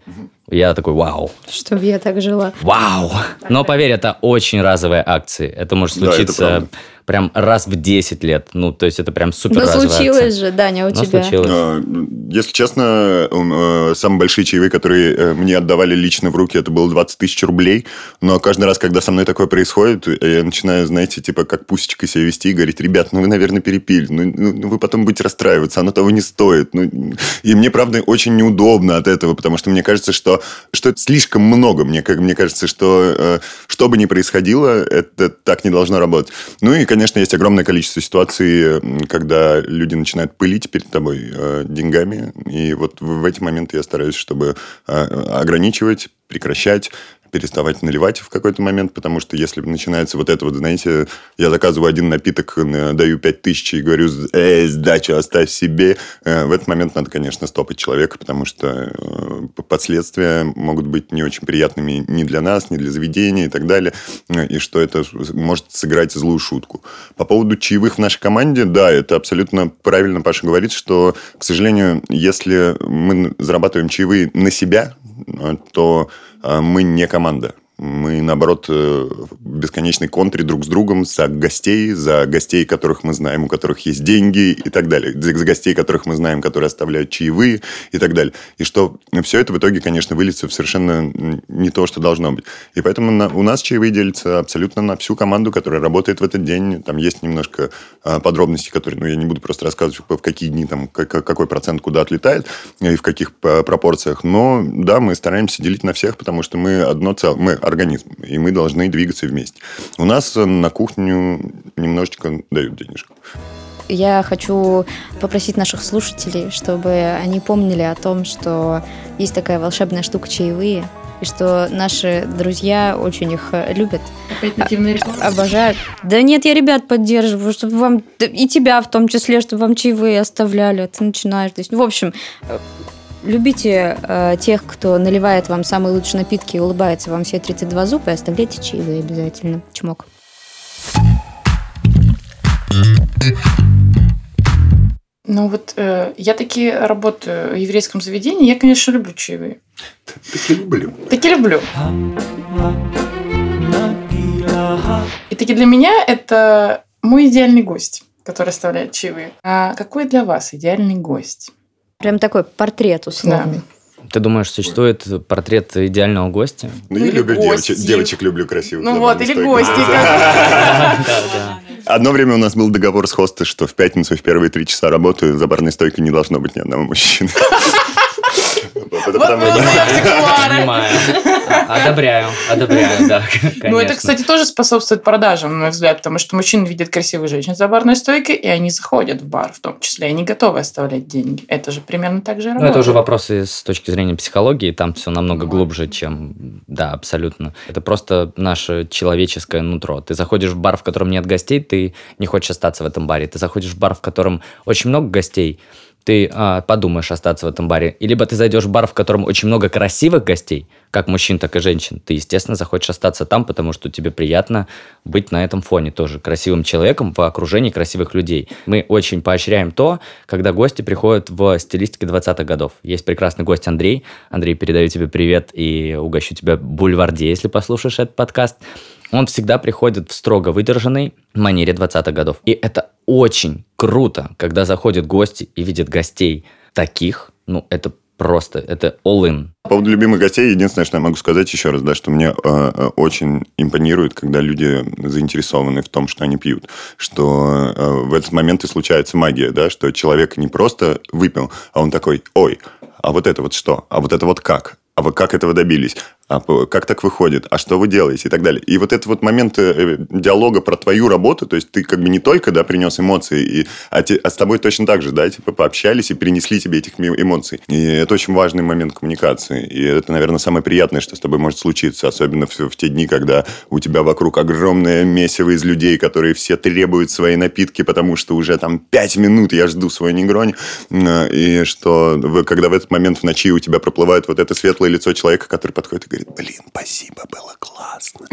Я такой, вау. Чтобы я так жила. Вау! Но поверь, это очень разовые акции. Это может Да, это случиться правда. Прям раз в 10 лет. Ну, то есть это прям супер Ну, случилось же, Даня, у Но тебя. случилось. А, Если честно, э, самые большие чаевые, которые э, мне отдавали лично в руки, это было 20 тысяч рублей. Но каждый раз, когда со мной такое происходит, я начинаю, знаете, типа как пусечка себя вести и говорить, ребят, ну вы, наверное, перепили. Ну, ну, ну, вы потом будете расстраиваться, оно того не стоит. Ну, и мне, правда, очень неудобно от этого, потому что мне кажется, что, что это слишком много. Мне, как, мне кажется, что э, что бы ни происходило, это так не должно работать. Ну и, конечно, есть огромное количество ситуаций, когда люди начинают пылить перед тобой э, деньгами. И вот в эти моменты я стараюсь, чтобы э, ограничивать, прекращать, переставать наливать в какой-то момент, потому что если начинается вот это вот, знаете, я заказываю один напиток, э, даю 5 тысяч и говорю, эй, сдачу оставь себе, э, в этот момент надо, конечно, стопать человека, потому что э, последствия могут быть не очень приятными ни для нас, ни для заведения и так далее, и что это может сыграть злую шутку. По поводу чаевых в нашей команде, да, это абсолютно правильно Паша говорит, что, к сожалению, если мы зарабатываем чаевые на себя, то мы не команда. Мы, наоборот, э, в бесконечной контре друг с другом за гостей, за гостей, которых мы знаем, у которых есть деньги и так далее. За гостей, которых мы знаем, которые оставляют чаевые и так далее. И что все это в итоге, конечно, выльется в совершенно не то, что должно быть. И поэтому у нас чаевые делятся абсолютно на всю команду, которая работает в этот день. Там есть немножко а, подробностей, которые, ну, я не буду просто рассказывать, в какие дни, там, как, какой процент куда отлетает и в каких пропорциях. Но, да, мы стараемся делить на всех, потому что мы одно целое, мы организм, и мы должны двигаться вместе. У нас на кухню немножечко дают денежку. Я хочу попросить наших слушателей, чтобы они помнили о том, что есть такая волшебная штука чаевые, и что наши друзья очень их э, любят. Опять реклама? Обожают. Да нет, я ребят поддерживаю, чтобы вам, и тебя в том числе, чтобы вам чаевые оставляли. Ты начинаешь. То есть, в общем, Любите э, тех, кто наливает вам самые лучшие напитки и улыбается вам все 32 зуба, и оставляйте чаевые обязательно. Чмок. Ну вот э, я таки работаю в еврейском заведении, я, конечно, люблю чаевые. Таки люблю. Таки люблю. И таки для меня это мой идеальный гость, который оставляет чаевые. А какой для вас идеальный гость? Прям такой портрет условный. Да. Ты думаешь, существует портрет идеального гостя? Ну, я люблю девочек, девочек люблю красивых. Ну вот, или гости. [laughs] Одно время у нас был договор с хостой, что в пятницу в первые три часа работы за барной стойкой не должно быть ни одного мужчины. Вот мы Понимаю. Одобряю, одобряю, да, [laughs] Ну, это, кстати, тоже способствует продажам, на мой взгляд, потому что мужчины видят красивых женщин за барной стойкой, и они заходят в бар в том числе, они готовы оставлять деньги. Это же примерно так же работает. Ну, это уже вопросы с точки зрения психологии, там все намного глубже, чем... Да, абсолютно. Это просто наше человеческое нутро. Ты заходишь в бар, в котором нет гостей, ты не хочешь остаться в этом баре. Ты заходишь в бар, в котором очень много гостей, ты а, подумаешь остаться в этом баре. И либо ты зайдешь в бар, в котором очень много красивых гостей, как мужчин, так и женщин. Ты, естественно, захочешь остаться там, потому что тебе приятно быть на этом фоне тоже красивым человеком в окружении красивых людей. Мы очень поощряем то, когда гости приходят в стилистике 20-х годов. Есть прекрасный гость Андрей. Андрей, передаю тебе привет и угощу тебя бульварде, если послушаешь этот подкаст. Он всегда приходит в строго выдержанной манере 20-х годов. И это очень круто, когда заходят гости и видят гостей таких. Ну, это просто, это all-in. По поводу любимых гостей, единственное, что я могу сказать еще раз, да, что мне э, э, очень импонирует, когда люди заинтересованы в том, что они пьют, что э, в этот момент и случается магия, да, что человек не просто выпил, а он такой, ой, а вот это вот что? А вот это вот как? а вы как этого добились, а как так выходит, а что вы делаете и так далее. И вот это вот момент э, диалога про твою работу, то есть ты как бы не только, да, принес эмоции, и, а, те, а с тобой точно так же, да, типа пообщались и принесли тебе этих эмоций. И это очень важный момент коммуникации. И это, наверное, самое приятное, что с тобой может случиться, особенно в, в те дни, когда у тебя вокруг огромное месиво из людей, которые все требуют свои напитки, потому что уже там пять минут я жду свой негронь, и что когда в этот момент в ночи у тебя проплывает вот это светлое лицо человека, который подходит и говорит, блин, спасибо, было классно.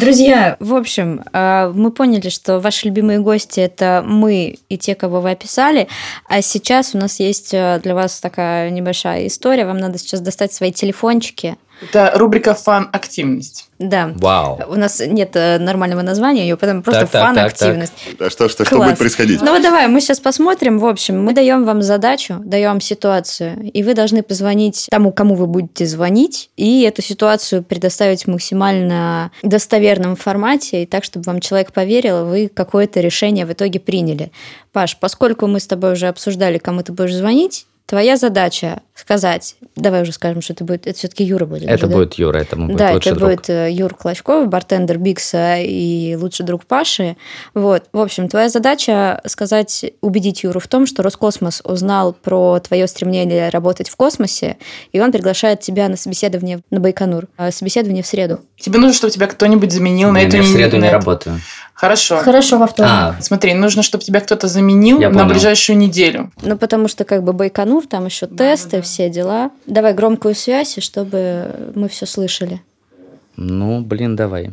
Друзья, в общем, э, мы поняли, что ваши любимые гости – это мы и те, кого вы описали. А сейчас у нас есть э, для вас такая небольшая история. Вам надо сейчас достать свои телефончики. Это рубрика «Фан-активность». Да. Вау. У нас нет э, нормального названия, ее потом просто фан-активность. Да что, что, что будет происходить? Ну вот давай, мы сейчас посмотрим. В общем, мы даем вам задачу, даем вам ситуацию, и вы должны позвонить тому, кому вы будете звонить, и эту ситуацию предоставить в максимально достоверном формате, и так, чтобы вам человек поверил, вы какое-то решение в итоге приняли. Паш, поскольку мы с тобой уже обсуждали, кому ты будешь звонить, Твоя задача сказать, давай уже скажем, что это будет, это все-таки Юра будет. Это уже, да? будет Юра, это будет да, лучший это друг. будет э, Юр Клочков, бартендер Бикса и лучший друг Паши. Вот. В общем, твоя задача сказать, убедить Юру в том, что Роскосмос узнал про твое стремление работать в космосе, и он приглашает тебя на собеседование на Байконур. А Собеседование в среду. Тебе нужно, чтобы тебя кто-нибудь заменил на Не, эту я в не- среду на не эту- работаю. Хорошо. Хорошо, во А, Смотри, нужно, чтобы тебя кто-то заменил Я на понял. ближайшую неделю. Ну, потому что как бы Байконур, там еще тесты, да. все дела. Давай громкую связь, и чтобы мы все слышали. ну, блин, давай.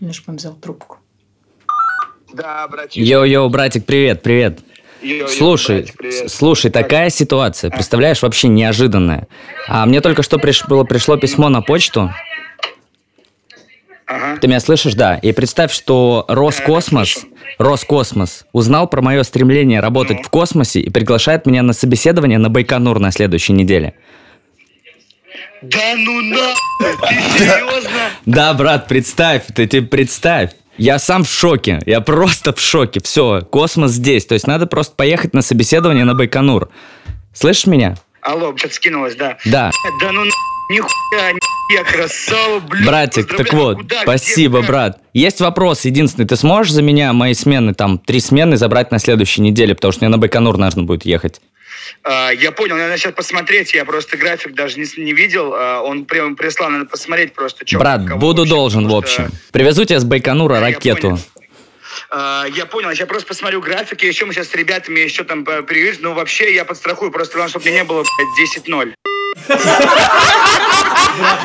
Лишь бы он взял трубку. Да, братишка. Йоу-йоу, братик, привет, привет. Йо-йо, Слушай, братик, привет. слушай, такая ситуация, представляешь, вообще неожиданная. А мне только что пришло, пришло письмо на почту. Ага. Ты меня слышишь, да? И представь, что Роскосмос. Роскосмос узнал про мое стремление работать Ну. в космосе и приглашает меня на собеседование на Байконур на следующей неделе. Да ну на! Ты [laughs] серьезно? Да, брат, представь, ты тебе представь. Я сам в шоке, я просто в шоке. Все, космос здесь. То есть надо просто поехать на собеседование на Байконур. Слышишь меня? Алло, что-то скинулось, да. Да. Да ну! Нихуя, я красава, блин. Братик, так вот, Куда, где, спасибо, как? брат. Есть вопрос единственный. Ты сможешь за меня мои смены, там, три смены забрать на следующей неделе, потому что мне на Байконур нужно будет ехать. А, я понял, надо сейчас посмотреть, я просто график даже не, не видел. А, он прям прислал, надо посмотреть просто, что. Брат, буду вообще, должен, в потому что- общем. Привезу тебе с Байконура Я ракету. А, я понял, я просто посмотрю графики, еще мы сейчас с ребятами еще там э, переведем. Ну, вообще, я подстрахую, просто главное, чтобы мне не было блядь, 10-0.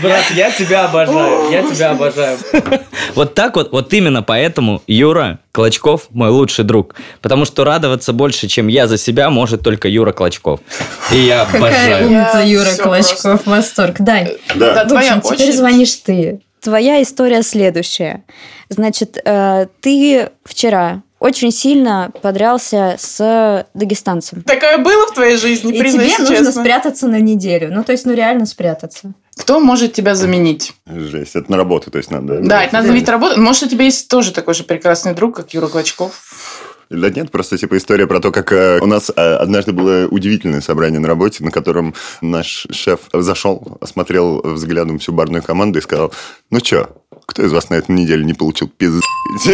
Брат, я тебя обожаю, я тебя обожаю. Вот так вот, вот именно поэтому Юра Клочков мой лучший друг. Потому что радоваться больше, чем я за себя, может только Юра Клочков. И я обожаю. умница Я Юра Клочков, восторг. Дай. Да. Да, теперь звонишь ты. Твоя история следующая. Значит, э, ты вчера очень сильно подрался с дагестанцем. Такое было в твоей жизни, И тебе нужно честно. спрятаться на неделю. Ну, то есть, ну, реально спрятаться. Кто может тебя заменить? Жесть, это на работу, то есть надо... Да, это надо заменить работу. Может, у тебя есть тоже такой же прекрасный друг, как Юра Клочков? Да нет, просто типа история про то, как э, у нас э, однажды было удивительное собрание на работе, на котором наш шеф зашел, осмотрел взглядом всю барную команду и сказал, ну чё, кто из вас на эту неделю не получил пизды? [laughs]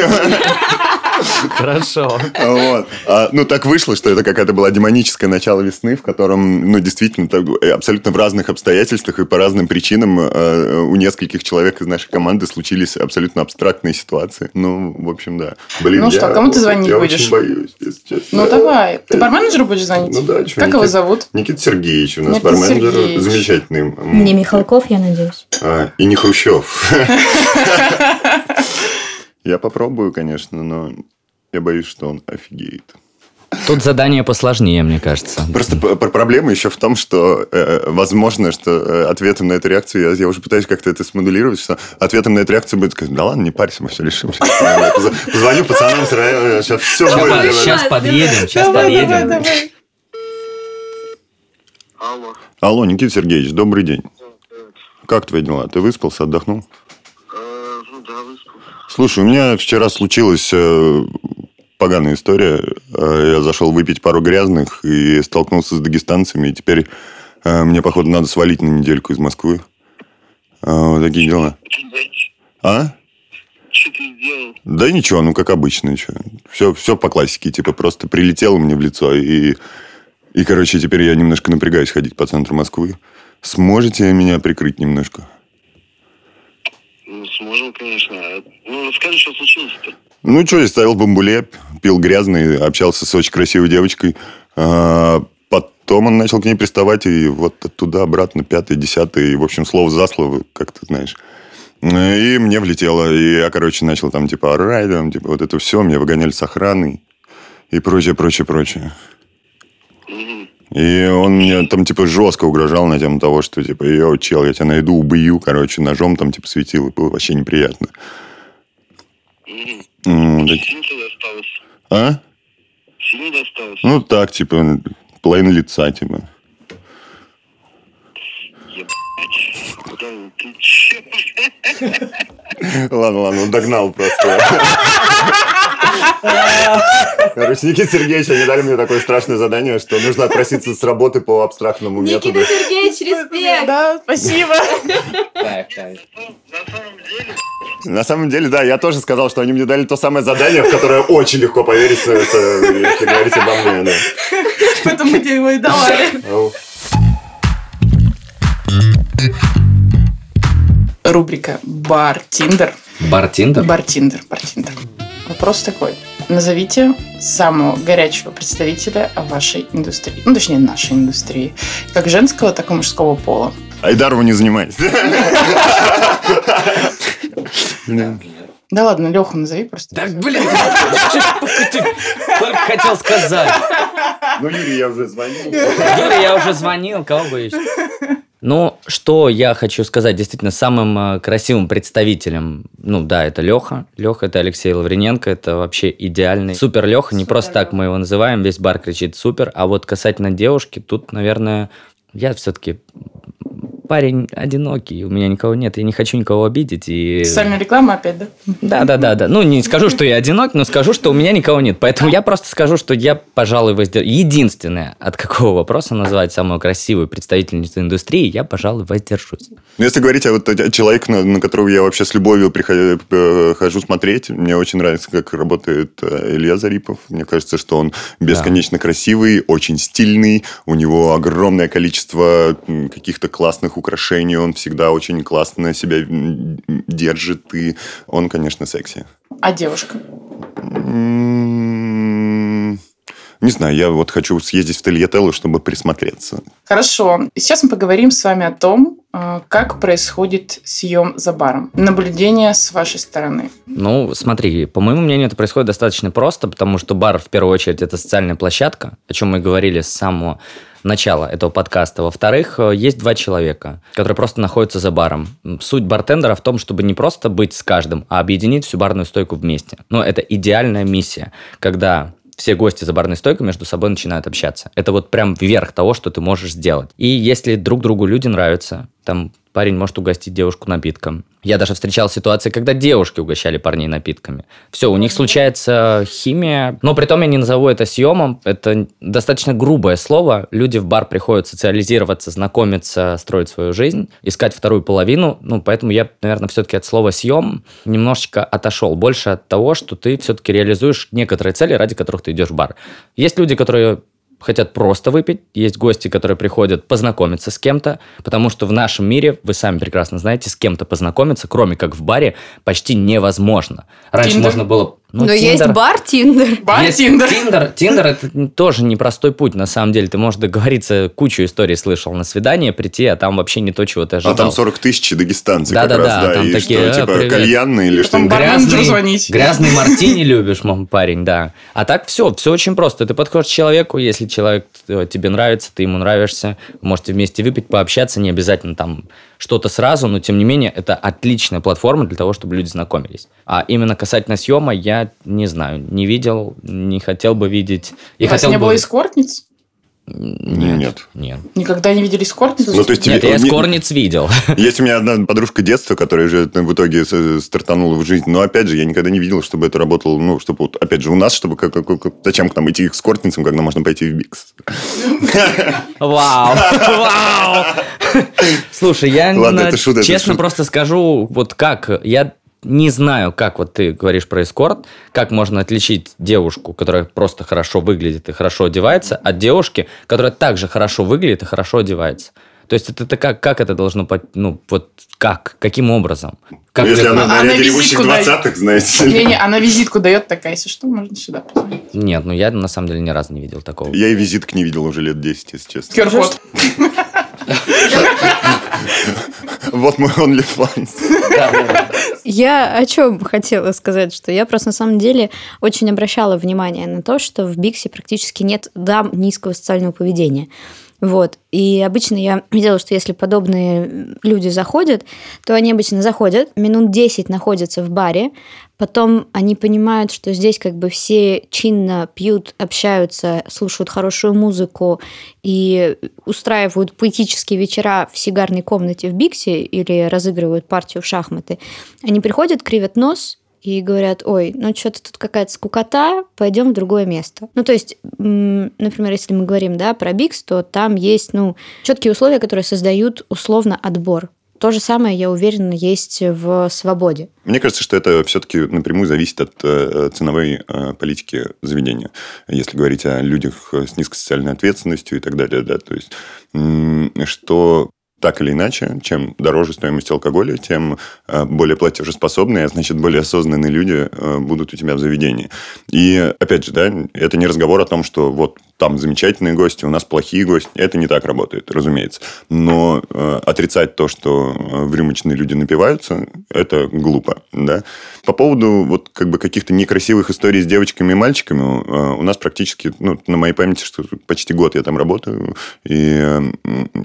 Хорошо. Вот. А, ну, так вышло, что это какая-то была демоническое начало весны, в котором, ну, действительно, так, э, абсолютно в разных обстоятельствах и по разным причинам э, у нескольких человек из нашей команды случились абсолютно абстрактные ситуации. Ну, в общем, да. Блин, Ну что, кому ты звонить я будешь? очень боюсь, если честно. Ну, давай. Ты барменеджеру будешь звонить? Ну да, чё, Как его Никита- зовут? Никита Сергеевич у нас Никита барменджер Сергеевич. замечательный. Не Михалков, я надеюсь. а, и не Хрущев. [laughs] Я попробую, конечно, но я боюсь, что он офигеет. Тут задание посложнее, мне кажется. Просто проблема еще в том, что э, возможно, что э, ответом на эту реакцию, я, я уже пытаюсь как-то это смоделировать, что ответом на эту реакцию будет сказать, да ладно, не парься, мы все решим. [laughs] Позвоню пацанам сейчас все Сейчас, будет. сейчас подъедем, сейчас подъедем. Алло. Алло, Никита Сергеевич, добрый день. Как твои дела? Ты выспался, отдохнул? Слушай, у меня вчера случилась э, поганая история. Э, я зашел выпить пару грязных и столкнулся с дагестанцами. И теперь э, мне, походу, надо свалить на недельку из Москвы. Вот такие дела. А? Что ты сделал? Да ничего, ну как обычно. Ничего. Все, все по классике. Типа просто прилетело мне в лицо. И, и, короче, теперь я немножко напрягаюсь ходить по центру Москвы. Сможете меня прикрыть немножко? Ну, сможем, конечно. Ну, расскажи, что случилось-то. Ну, что, я в бамбуле, пил грязный, общался с очень красивой девочкой. А, потом он начал к ней приставать, и вот оттуда обратно, пятый, десятый, в общем, слово за слово, как ты знаешь. И мне влетело, и я, короче, начал там, типа, орать, там, типа, вот это все, меня выгоняли с охраной и прочее, прочее, прочее. И он мне там, типа, жестко угрожал на тему того, что, типа, йоу, чел, я тебя найду, убью, короче, ножом там, типа, светил, и было вообще неприятно. М, так-? А? Сильно досталось? Ну, так, типа, половина лица, типа. [laughs] Ладно, ладно, догнал просто. [laughs] Короче, Никита Сергеевич, они дали мне такое страшное задание, что нужно отпроситься с работы по абстрактному методу. Сергеевич, респект! Да, спасибо. На самом деле, На самом деле, да, я тоже сказал, что они мне дали то самое задание, в которое очень легко поверить, э, это, если говорить обо мне. да. Поэтому мы тебе его и давали. Рубрика «Бар Тиндер». Бартиндер? Бартиндер, бартиндер. Вопрос такой. Назовите самого горячего представителя вашей индустрии. Ну, точнее, нашей индустрии. Как женского, так и мужского пола. Айдарову не занимайтесь. Да ладно, Леху назови просто. Так, блин, только хотел сказать. Ну, Юрий, я уже звонил. Юре я уже звонил, кого бы еще? Ну, что я хочу сказать, действительно, самым э, красивым представителем, ну да, это Леха. Леха это Алексей Лаврененко, это вообще идеальный. Супер Леха, не Супер просто так мы его называем, весь бар кричит супер. А вот касательно девушки, тут, наверное, я все-таки парень одинокий, у меня никого нет, я не хочу никого обидеть. И... Социальная реклама опять, да? Да, да, да, да. Ну, не скажу, что я одинок, но скажу, что у меня никого нет. Поэтому я просто скажу, что я, пожалуй, воздержусь. Единственное, от какого вопроса назвать самую красивую представительницу индустрии, я, пожалуй, воздержусь. Ну, если говорить о вот о человеке, на, на которого я вообще с любовью прихожу, э, хожу смотреть, мне очень нравится, как работает э, Илья Зарипов. Мне кажется, что он бесконечно красивый, очень стильный, у него огромное количество каких-то классных украшений, он всегда очень классно себя держит, и он, конечно, секси. А девушка? М, Не знаю, я вот хочу съездить в Тольяттелло, чтобы присмотреться. Хорошо. Сейчас мы поговорим с вами о том, э, как происходит съем за баром. Наблюдение с вашей стороны. Ну, смотри, по моему мнению, это происходит достаточно просто, потому что бар, в первую очередь, это социальная площадка, о чем мы говорили с самого начала этого подкаста. Во-вторых, э, есть два человека, которые просто находятся за баром. Суть бартендера в том, чтобы не просто быть с каждым, а объединить всю барную стойку вместе. Но это идеальная миссия, когда все гости за барной стойкой между собой начинают общаться. Это вот прям верх того, что ты можешь сделать. И если друг другу люди нравятся, там парень может угостить девушку напитком. Я даже встречал ситуации, когда девушки угощали парней напитками. Все, у них случается химия. Но при том я не назову это съемом. Это достаточно грубое слово. Люди в бар приходят социализироваться, знакомиться, строить свою жизнь, искать вторую половину. Ну, поэтому я, наверное, все-таки от слова съем немножечко отошел. Больше от того, что ты все-таки реализуешь некоторые цели, ради которых ты идешь в бар. Есть люди, которые хотят просто выпить, есть гости, которые приходят познакомиться с кем-то, потому что в нашем мире, вы сами прекрасно знаете, с кем-то познакомиться, кроме как в баре, почти невозможно. Раньше Тиндер? можно было... ну, Но есть Тиндер- бар Тиндер. Бар есть Тиндер. Тиндер. Тиндер это тоже непростой путь, на самом деле. Ты можешь договориться, кучу историй слышал на свидание, прийти, а там вообще не то, чего ты ожидал. А там 40 тысяч дагестанцы Да, как да, раз, да, да. там и такие, что, «А, типа, привет». кальянные или что-нибудь? бар-менеджеру звонить. Грязный [laughs] мартини любишь, мам, парень, да. А так все, все очень просто. Ты подходишь к человеку, если человек э, тебе нравится, ты ему нравишься, можете вместе выпить, пообщаться, не обязательно там что-то сразу, но тем не менее это отличная платформа для того, чтобы люди знакомились. А именно касательно съема, я не знаю, не видел, не хотел бы видеть. И У вас хотел не бы... было эскортниц? Нет. Нет. Нет. Никогда не видели эскортниц? Ну, то есть Нет, тебе- я эскорниц видел. [laughs] Есть у меня одна подружка детства, которая же в итоге стартанула в жизнь. Но, опять же, я никогда не видел, чтобы это работало, ну, чтобы, вот, опять же, у нас, чтобы как, как- как- зачем к нам идти к скортницам, когда можно пойти в Бикс? Вау, [laughs] вау. [laughs] Слушай, я Ладно, на- это шутка, это честно шутка. просто скажу, вот как, я не знаю, как вот ты говоришь про эскорт, как можно отличить девушку, которая просто хорошо выглядит и хорошо одевается, от девушки, которая также хорошо выглядит и хорошо одевается. То есть это, это как, как это должно, ну, вот как, каким образом? Как Ну, если она на на ряде ревущих визитку дай. 20-х, знаете. Не-не, она визитку дает такая, если что, можно сюда позвонить. Нет, ну я на самом деле ни разу не видел такого. Я и визиток не видел уже лет 10, если честно. QR-код. [laughs] Вот мой OnlyFans. Я о чем хотела сказать, что я просто на самом деле очень обращала внимание на то, что в Биксе практически нет дам низкого социального поведения. Вот. И обычно я [clears throat] видела, что если подобные люди заходят, то они обычно заходят, минут 10 находятся в баре, потом они понимают, что здесь как бы все чинно пьют, общаются, слушают хорошую музыку и устраивают поэтические вечера в сигарной комнате в Биксе или разыгрывают партию в шахматы. Они приходят, кривят нос, и говорят, ой, ну что-то тут какая-то скукота, пойдем в другое место. Ну, то есть, например, если мы говорим, да, про Бикс, то там есть, ну, четкие условия, которые создают условно отбор. То же самое, я уверена, есть в свободе. Мне кажется, что это все-таки напрямую зависит от э, ценовой э, политики заведения. Если говорить о людях с низкой социальной ответственностью и так далее, да, то есть что так или иначе, чем дороже стоимость алкоголя, тем э, более платежеспособные, а значит, более осознанные люди э, будут у тебя в заведении. И, опять же, да, это не разговор о том, что вот там замечательные гости, у нас плохие гости. Это не так работает, разумеется. Но э, отрицать то, что э, в рюмочные люди напиваются, это глупо, да. По поводу вот как бы каких-то некрасивых историй с девочками и мальчиками, э, у нас практически, ну, на моей памяти, что почти год я там работаю, и э,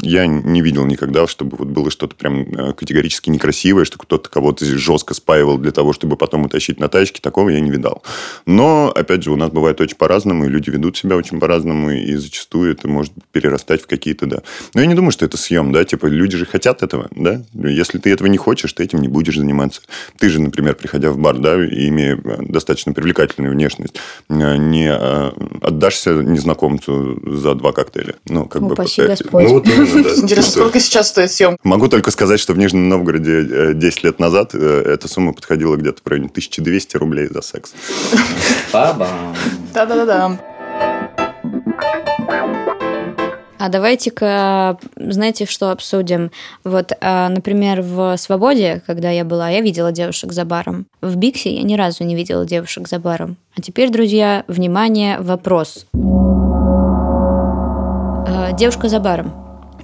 я не видел никогда, чтобы вот было что-то прям э, категорически некрасивое, что кто-то кого-то жестко спаивал для того, чтобы потом утащить на тачке, такого я не видал. Но, опять же, у нас бывает очень по-разному, и люди ведут себя очень по-разному по-разному, и зачастую это может перерастать в какие-то, да. Но я не думаю, что это съем, да, типа люди же хотят этого, да. Если ты этого не хочешь, ты этим не будешь заниматься. Ты же, например, приходя в бар, да, и имея э, достаточно привлекательную внешность, э, не э, отдашься незнакомцу за два коктейля. Ну, как Упаси бы... Господь. Ну, вот именно, да. [laughs] Интересно, сколько сейчас стоит съем? Могу только сказать, что в Нижнем Новгороде 10 лет назад эта сумма подходила где-то в районе 1200 рублей за секс. [laughs] Ба-бам. Да-да-да-да. А давайте-ка, знаете, что обсудим? Вот, а, например, в «Свободе», когда я была, я видела девушек за баром. В «Биксе» я ни разу не видела девушек за баром. А теперь, друзья, внимание, вопрос. А, Девушка за баром.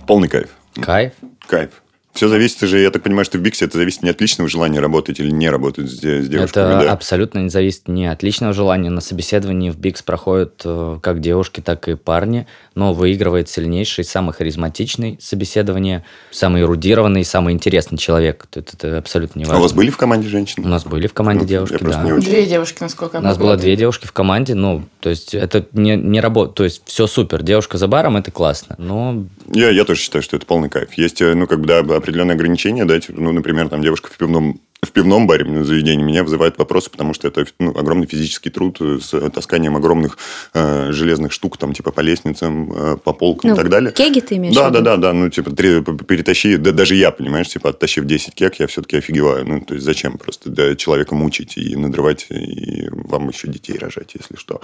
Полный кайф. Кайф. Кайф. Все зависит же, я так понимаю, что в Биксе это зависит не от личного желания работать или не работать с, с девушками, Это да? абсолютно не зависит ни от личного желания. На собеседовании в Бикс проходят э, как девушки, так и парни, но выигрывает сильнейший, самый харизматичный собеседование, самый эрудированный, самый интересный человек. Это, это абсолютно не А важно. у вас были в команде женщины? У нас были в команде Ну, девушки, да. не очень. Две девушки, насколько я У нас было две девушки в команде, ну, то есть это не, не работает, то есть все супер, девушка за баром, это классно, но Я, я тоже считаю, что это полный кайф. Есть, э, ну, как бы, да, определенные ограничения, да, типа, ну, например, там девушка в пивном в пивном баре заведении меня вызывает вопросы, потому что это ну, огромный физический труд э, с тасканием огромных э, железных штук, там, типа, по лестницам, э, по полкам Ну, и так далее. Кеги ты имеешь Да, да, да, да, ну, типа, три- перетащи, да, даже я, понимаешь, типа, оттащив 10 кег, я все-таки офигеваю. Ну, то есть, зачем просто да, человека мучить и надрывать, и вам еще детей рожать, если что.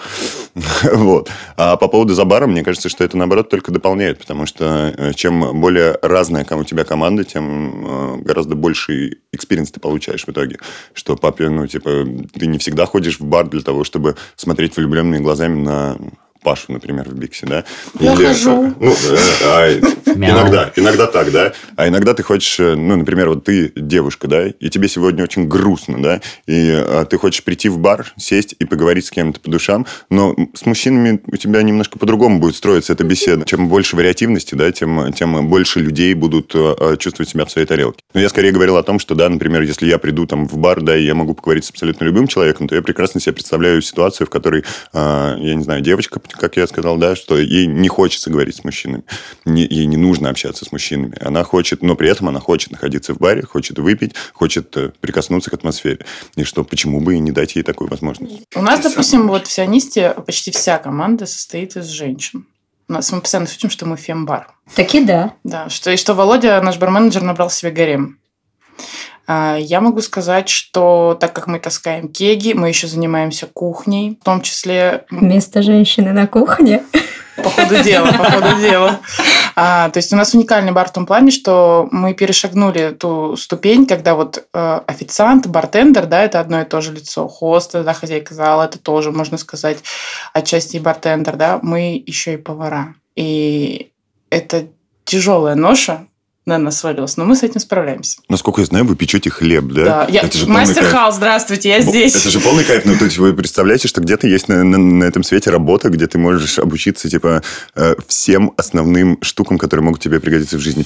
[laughs] Вот. А по поводу за баром, мне кажется, что это, наоборот, только дополняет, потому что э, чем более разная у тебя команда, тем э, гораздо больший experience ты получаешь в итоге. Что папе, ну, типа, ты не всегда ходишь в бар для того, чтобы смотреть влюбленными глазами на Пашу, например, в Биксе, да? Я хожу. Ну, а, [laughs] иногда, иногда так, да. А иногда ты хочешь, э, ну, например, вот ты девушка, да, и тебе сегодня очень грустно, да, и а, ты хочешь прийти в бар, сесть и поговорить с кем-то по душам, но с мужчинами у тебя немножко по-другому будет строиться эта беседа. Чем больше вариативности, да, тем, тем больше людей будут э, э, чувствовать себя в своей тарелке. Но я скорее говорил о том, что, да, например, если я приду там в бар, да, и я могу поговорить с абсолютно любым человеком, то я прекрасно себе представляю ситуацию, в которой, э, я не знаю, девочка, как я сказал, да, что ей не хочется говорить с мужчинами, не- ей не нужно общаться с мужчинами. Она хочет, но при этом она хочет находиться в баре, хочет выпить, хочет э, прикоснуться к атмосфере. И что, почему бы и не дать ей такую возможность? У нас, допустим, вот в Сионисте почти вся команда состоит из женщин. У нас мы постоянно шутим, что мы фембар. Таки да. Да, что, и что Володя, наш барменеджер, набрал себе гарем. А, Я могу сказать, что так как мы таскаем кеги, мы еще занимаемся кухней, в том числе м, Вместо женщины на кухне. по ходу дела, по ходу дела. А, то есть у нас уникальный бар в том плане, что мы перешагнули ту ступень, когда вот э, официант, бартендер, да, это одно и то же лицо. Хост, да, хозяйка зала, это тоже, можно сказать, отчасти и бартендер, да. Мы еще и повара. И это тяжелая ноша на нас свалилась, но мы с этим справляемся. Насколько я знаю, вы печете хлеб, да? Да, я... Это же Мастер. Хаус, здравствуйте, я здесь. Это же полный кайф. Ну, то есть вы представляете, что где-то есть на, на- на этом свете работа, где ты можешь обучиться, типа, э, всем основным штукам, которые могут тебе пригодиться в жизни.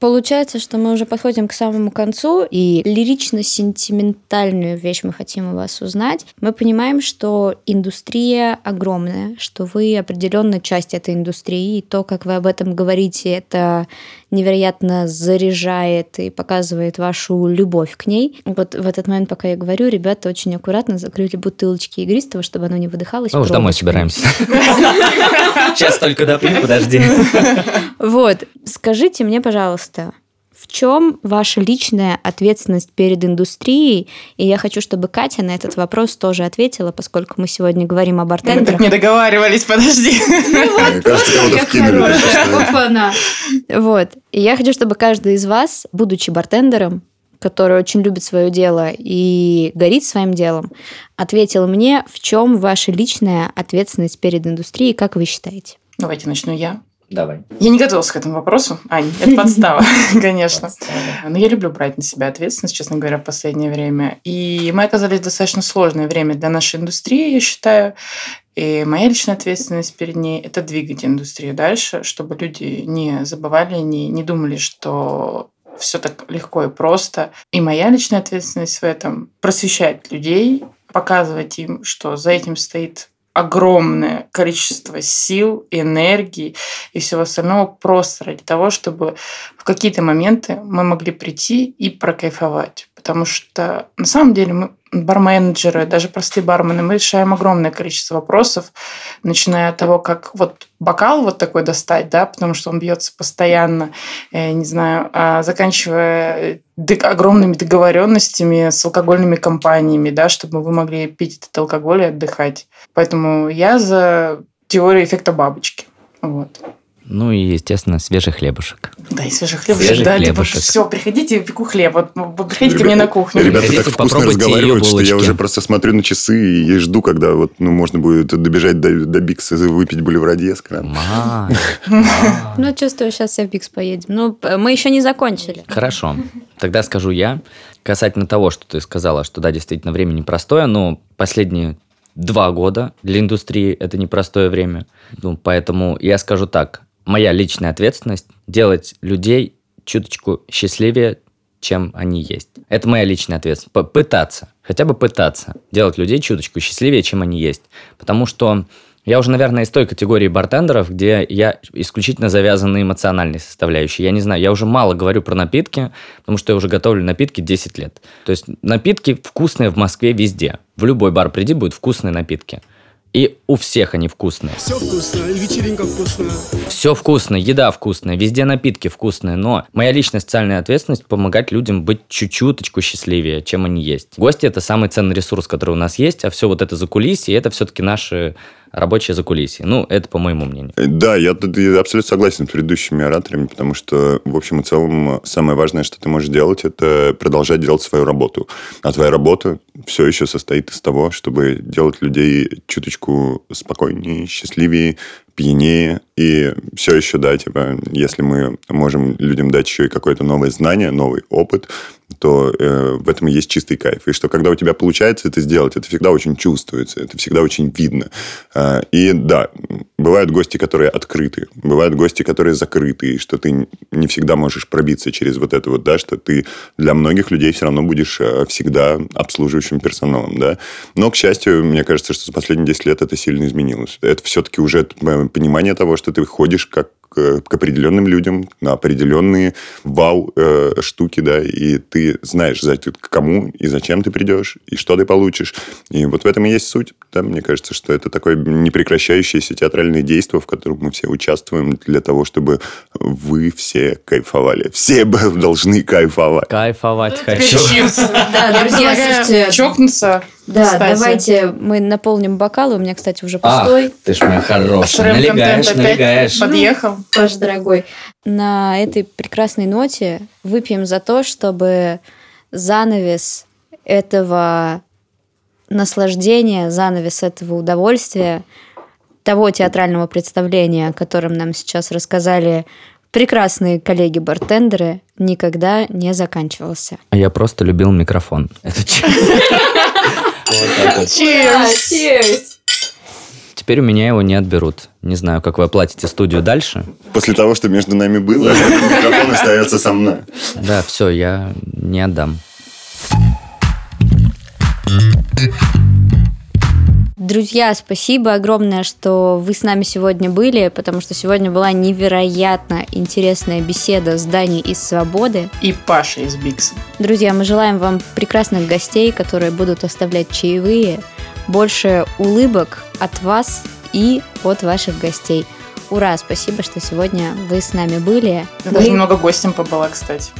Получается, что мы уже подходим к самому концу, и лирично-сентиментальную вещь мы хотим у вас узнать. Мы понимаем, что индустрия огромная, что вы определенно часть этой индустрии, и то, как вы об этом говорите, это невероятно заряжает и показывает вашу любовь к ней. Вот в этот момент, пока я говорю, ребята очень аккуратно закрыли бутылочки игристого, чтобы оно не выдыхалось. Мы уже домой собираемся. [laughs] Сейчас только допью, подожди. [laughs] Вот, скажите мне, пожалуйста, в чем ваша личная ответственность перед индустрией? И я хочу, чтобы Катя на этот вопрос тоже ответила, поскольку мы сегодня говорим о Мы бартендерах. так не договаривались, подожди. Что. Вот. И я хочу, чтобы каждый из вас, будучи бартендером, который очень любит свое дело и горит своим делом, ответил мне, в чем ваша личная ответственность перед индустрией, как вы считаете? Давайте начну я. Давай. Я не готовилась к этому вопросу. Ань, это подстава, [laughs] [laughs] конечно. Но я люблю брать на себя ответственность, честно говоря, в последнее время. И мы оказались в достаточно сложное время для нашей индустрии, я считаю. И моя личная ответственность перед ней – это двигать индустрию дальше, чтобы люди не забывали, не, не думали, что все так легко и просто. И моя личная ответственность в этом – просвещать людей, показывать им, что за этим стоит огромное количество сил, энергии и всего остального просто ради того, чтобы в какие-то моменты мы могли прийти и прокайфовать. Потому что на самом деле мы барменеджеры, даже простые бармены, мы решаем огромное количество вопросов, начиная от того, как вот бокал вот такой достать, да, потому что он бьется постоянно, э, не знаю, а заканчивая д- огромными договоренностями с алкогольными компаниями, да, чтобы вы могли пить этот алкоголь и отдыхать. Поэтому я за теорию эффекта бабочки. Вот. Ну и, естественно, свежий хлебушек. Да, и свежий хлебушек, Свежий да, типа, хлебушек. все, приходите, пеку хлеб, вот, ну, вот приходите ко мне на кухню. Ребята Хотите, так вкусно попробуйте разговаривают, ее что я уже просто смотрю на часы и жду, когда вот, ну, можно будет добежать до, до Бикса и выпить бульварадье с краном. Май. Ну, чувствую, сейчас все в Бикс поедем. Ну, мы еще не закончили. Хорошо. Тогда скажу я. Касательно того, что ты сказала, что да, действительно, время непростое, но последние два года для индустрии это непростое время. Ну, поэтому я скажу так. Моя личная ответственность делать людей чуточку счастливее, чем они есть. Это моя личная ответственность. Пытаться, хотя бы пытаться делать людей чуточку счастливее, чем они есть. Потому что я уже, наверное, из той категории бартендеров, где я исключительно завязан на эмоциональной составляющей. Я не знаю, я уже мало говорю про напитки, потому что я уже готовлю напитки 10 лет. То есть напитки вкусные в Москве везде. В любой бар приди, будут вкусные напитки. И у всех они вкусные. Все вкусно, вечеринка вкусная. Все вкусно, еда вкусная, везде напитки вкусные, но моя личная социальная ответственность помогать людям быть чуть-чуточку счастливее, чем они есть. Гости – это самый ценный ресурс, который у нас есть, а все вот это закулисье – это все-таки наши рабочие закулисье. Ну, это по моему мнению. Э, Да, я тут абсолютно согласен с предыдущими ораторами, потому что, в общем и целом, самое важное, что ты можешь делать, это продолжать делать свою работу. А твоя работа все еще состоит из того, чтобы делать людей чуточку спокойнее, счастливее, пьянее. И все еще, да, типа, если мы можем людям дать еще и какое-то новое знание, новый опыт, то э, в этом и есть чистый кайф. И что когда у тебя получается это сделать, это всегда очень чувствуется, это всегда очень видно. А, и да, бывают гости, которые открыты, бывают гости, которые закрыты, и что ты не всегда можешь пробиться через вот это вот, да, что ты для многих людей все равно будешь э, всегда обслуживающим персоналом, да. Но, к счастью, мне кажется, что за последние 10 лет это сильно изменилось. Это все-таки уже э, понимание того, что ты ходишь как к, к определенным людям, на определенные вау-штуки, да, и ты знаешь, за, к кому и зачем ты придешь, и что ты получишь. И вот в этом и есть суть. Да, мне кажется, что это такое непрекращающееся театральное действие, в котором мы все участвуем для того, чтобы вы все кайфовали. Все должны кайфовать. Кайфовать Теперь хочу. Да, друзья, слушайте, чокнуться. Да, кстати. давайте мы наполним бокалы. У меня, кстати, уже Ах, пустой. ты ж моя хорошая. Налегаешь, налегаешь. [laughs] Подъехал. Паш, дорогой, на этой прекрасной ноте выпьем за то, чтобы занавес этого наслаждения, занавес этого удовольствия, того театрального представления, о котором нам сейчас рассказали прекрасные коллеги-бартендеры, никогда не заканчивался. А Я просто любил микрофон. Это? [laughs] Вот вот. Cheers. Теперь у меня его не отберут. Не знаю, как вы оплатите студию дальше. После того, что между нами было, [laughs] микрофон остается со мной. Да, все, я не отдам. Друзья, спасибо огромное, что вы с нами сегодня были, потому что сегодня была невероятно интересная беседа с Даней из Свободы. И Паша из Бикса. Друзья, мы желаем вам прекрасных гостей, которые будут оставлять чаевые, больше улыбок от вас и от ваших гостей. Ура, спасибо, что сегодня вы с нами были. Я даже Мы- немного гостем побыла, кстати.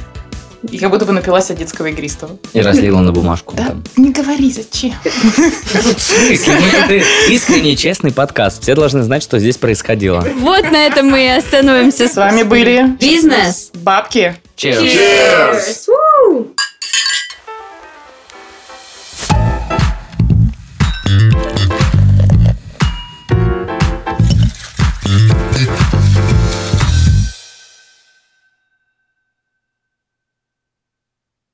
И как будто бы напилась от детского игристого. И разлила на бумажку. Да, там. не говори, зачем. [laughs] Ну, это искренний, честный подкаст. Все должны знать, что здесь происходило. Вот на этом мы и остановимся. С вами были Бизнес. Бабки. Cheers. Cheers!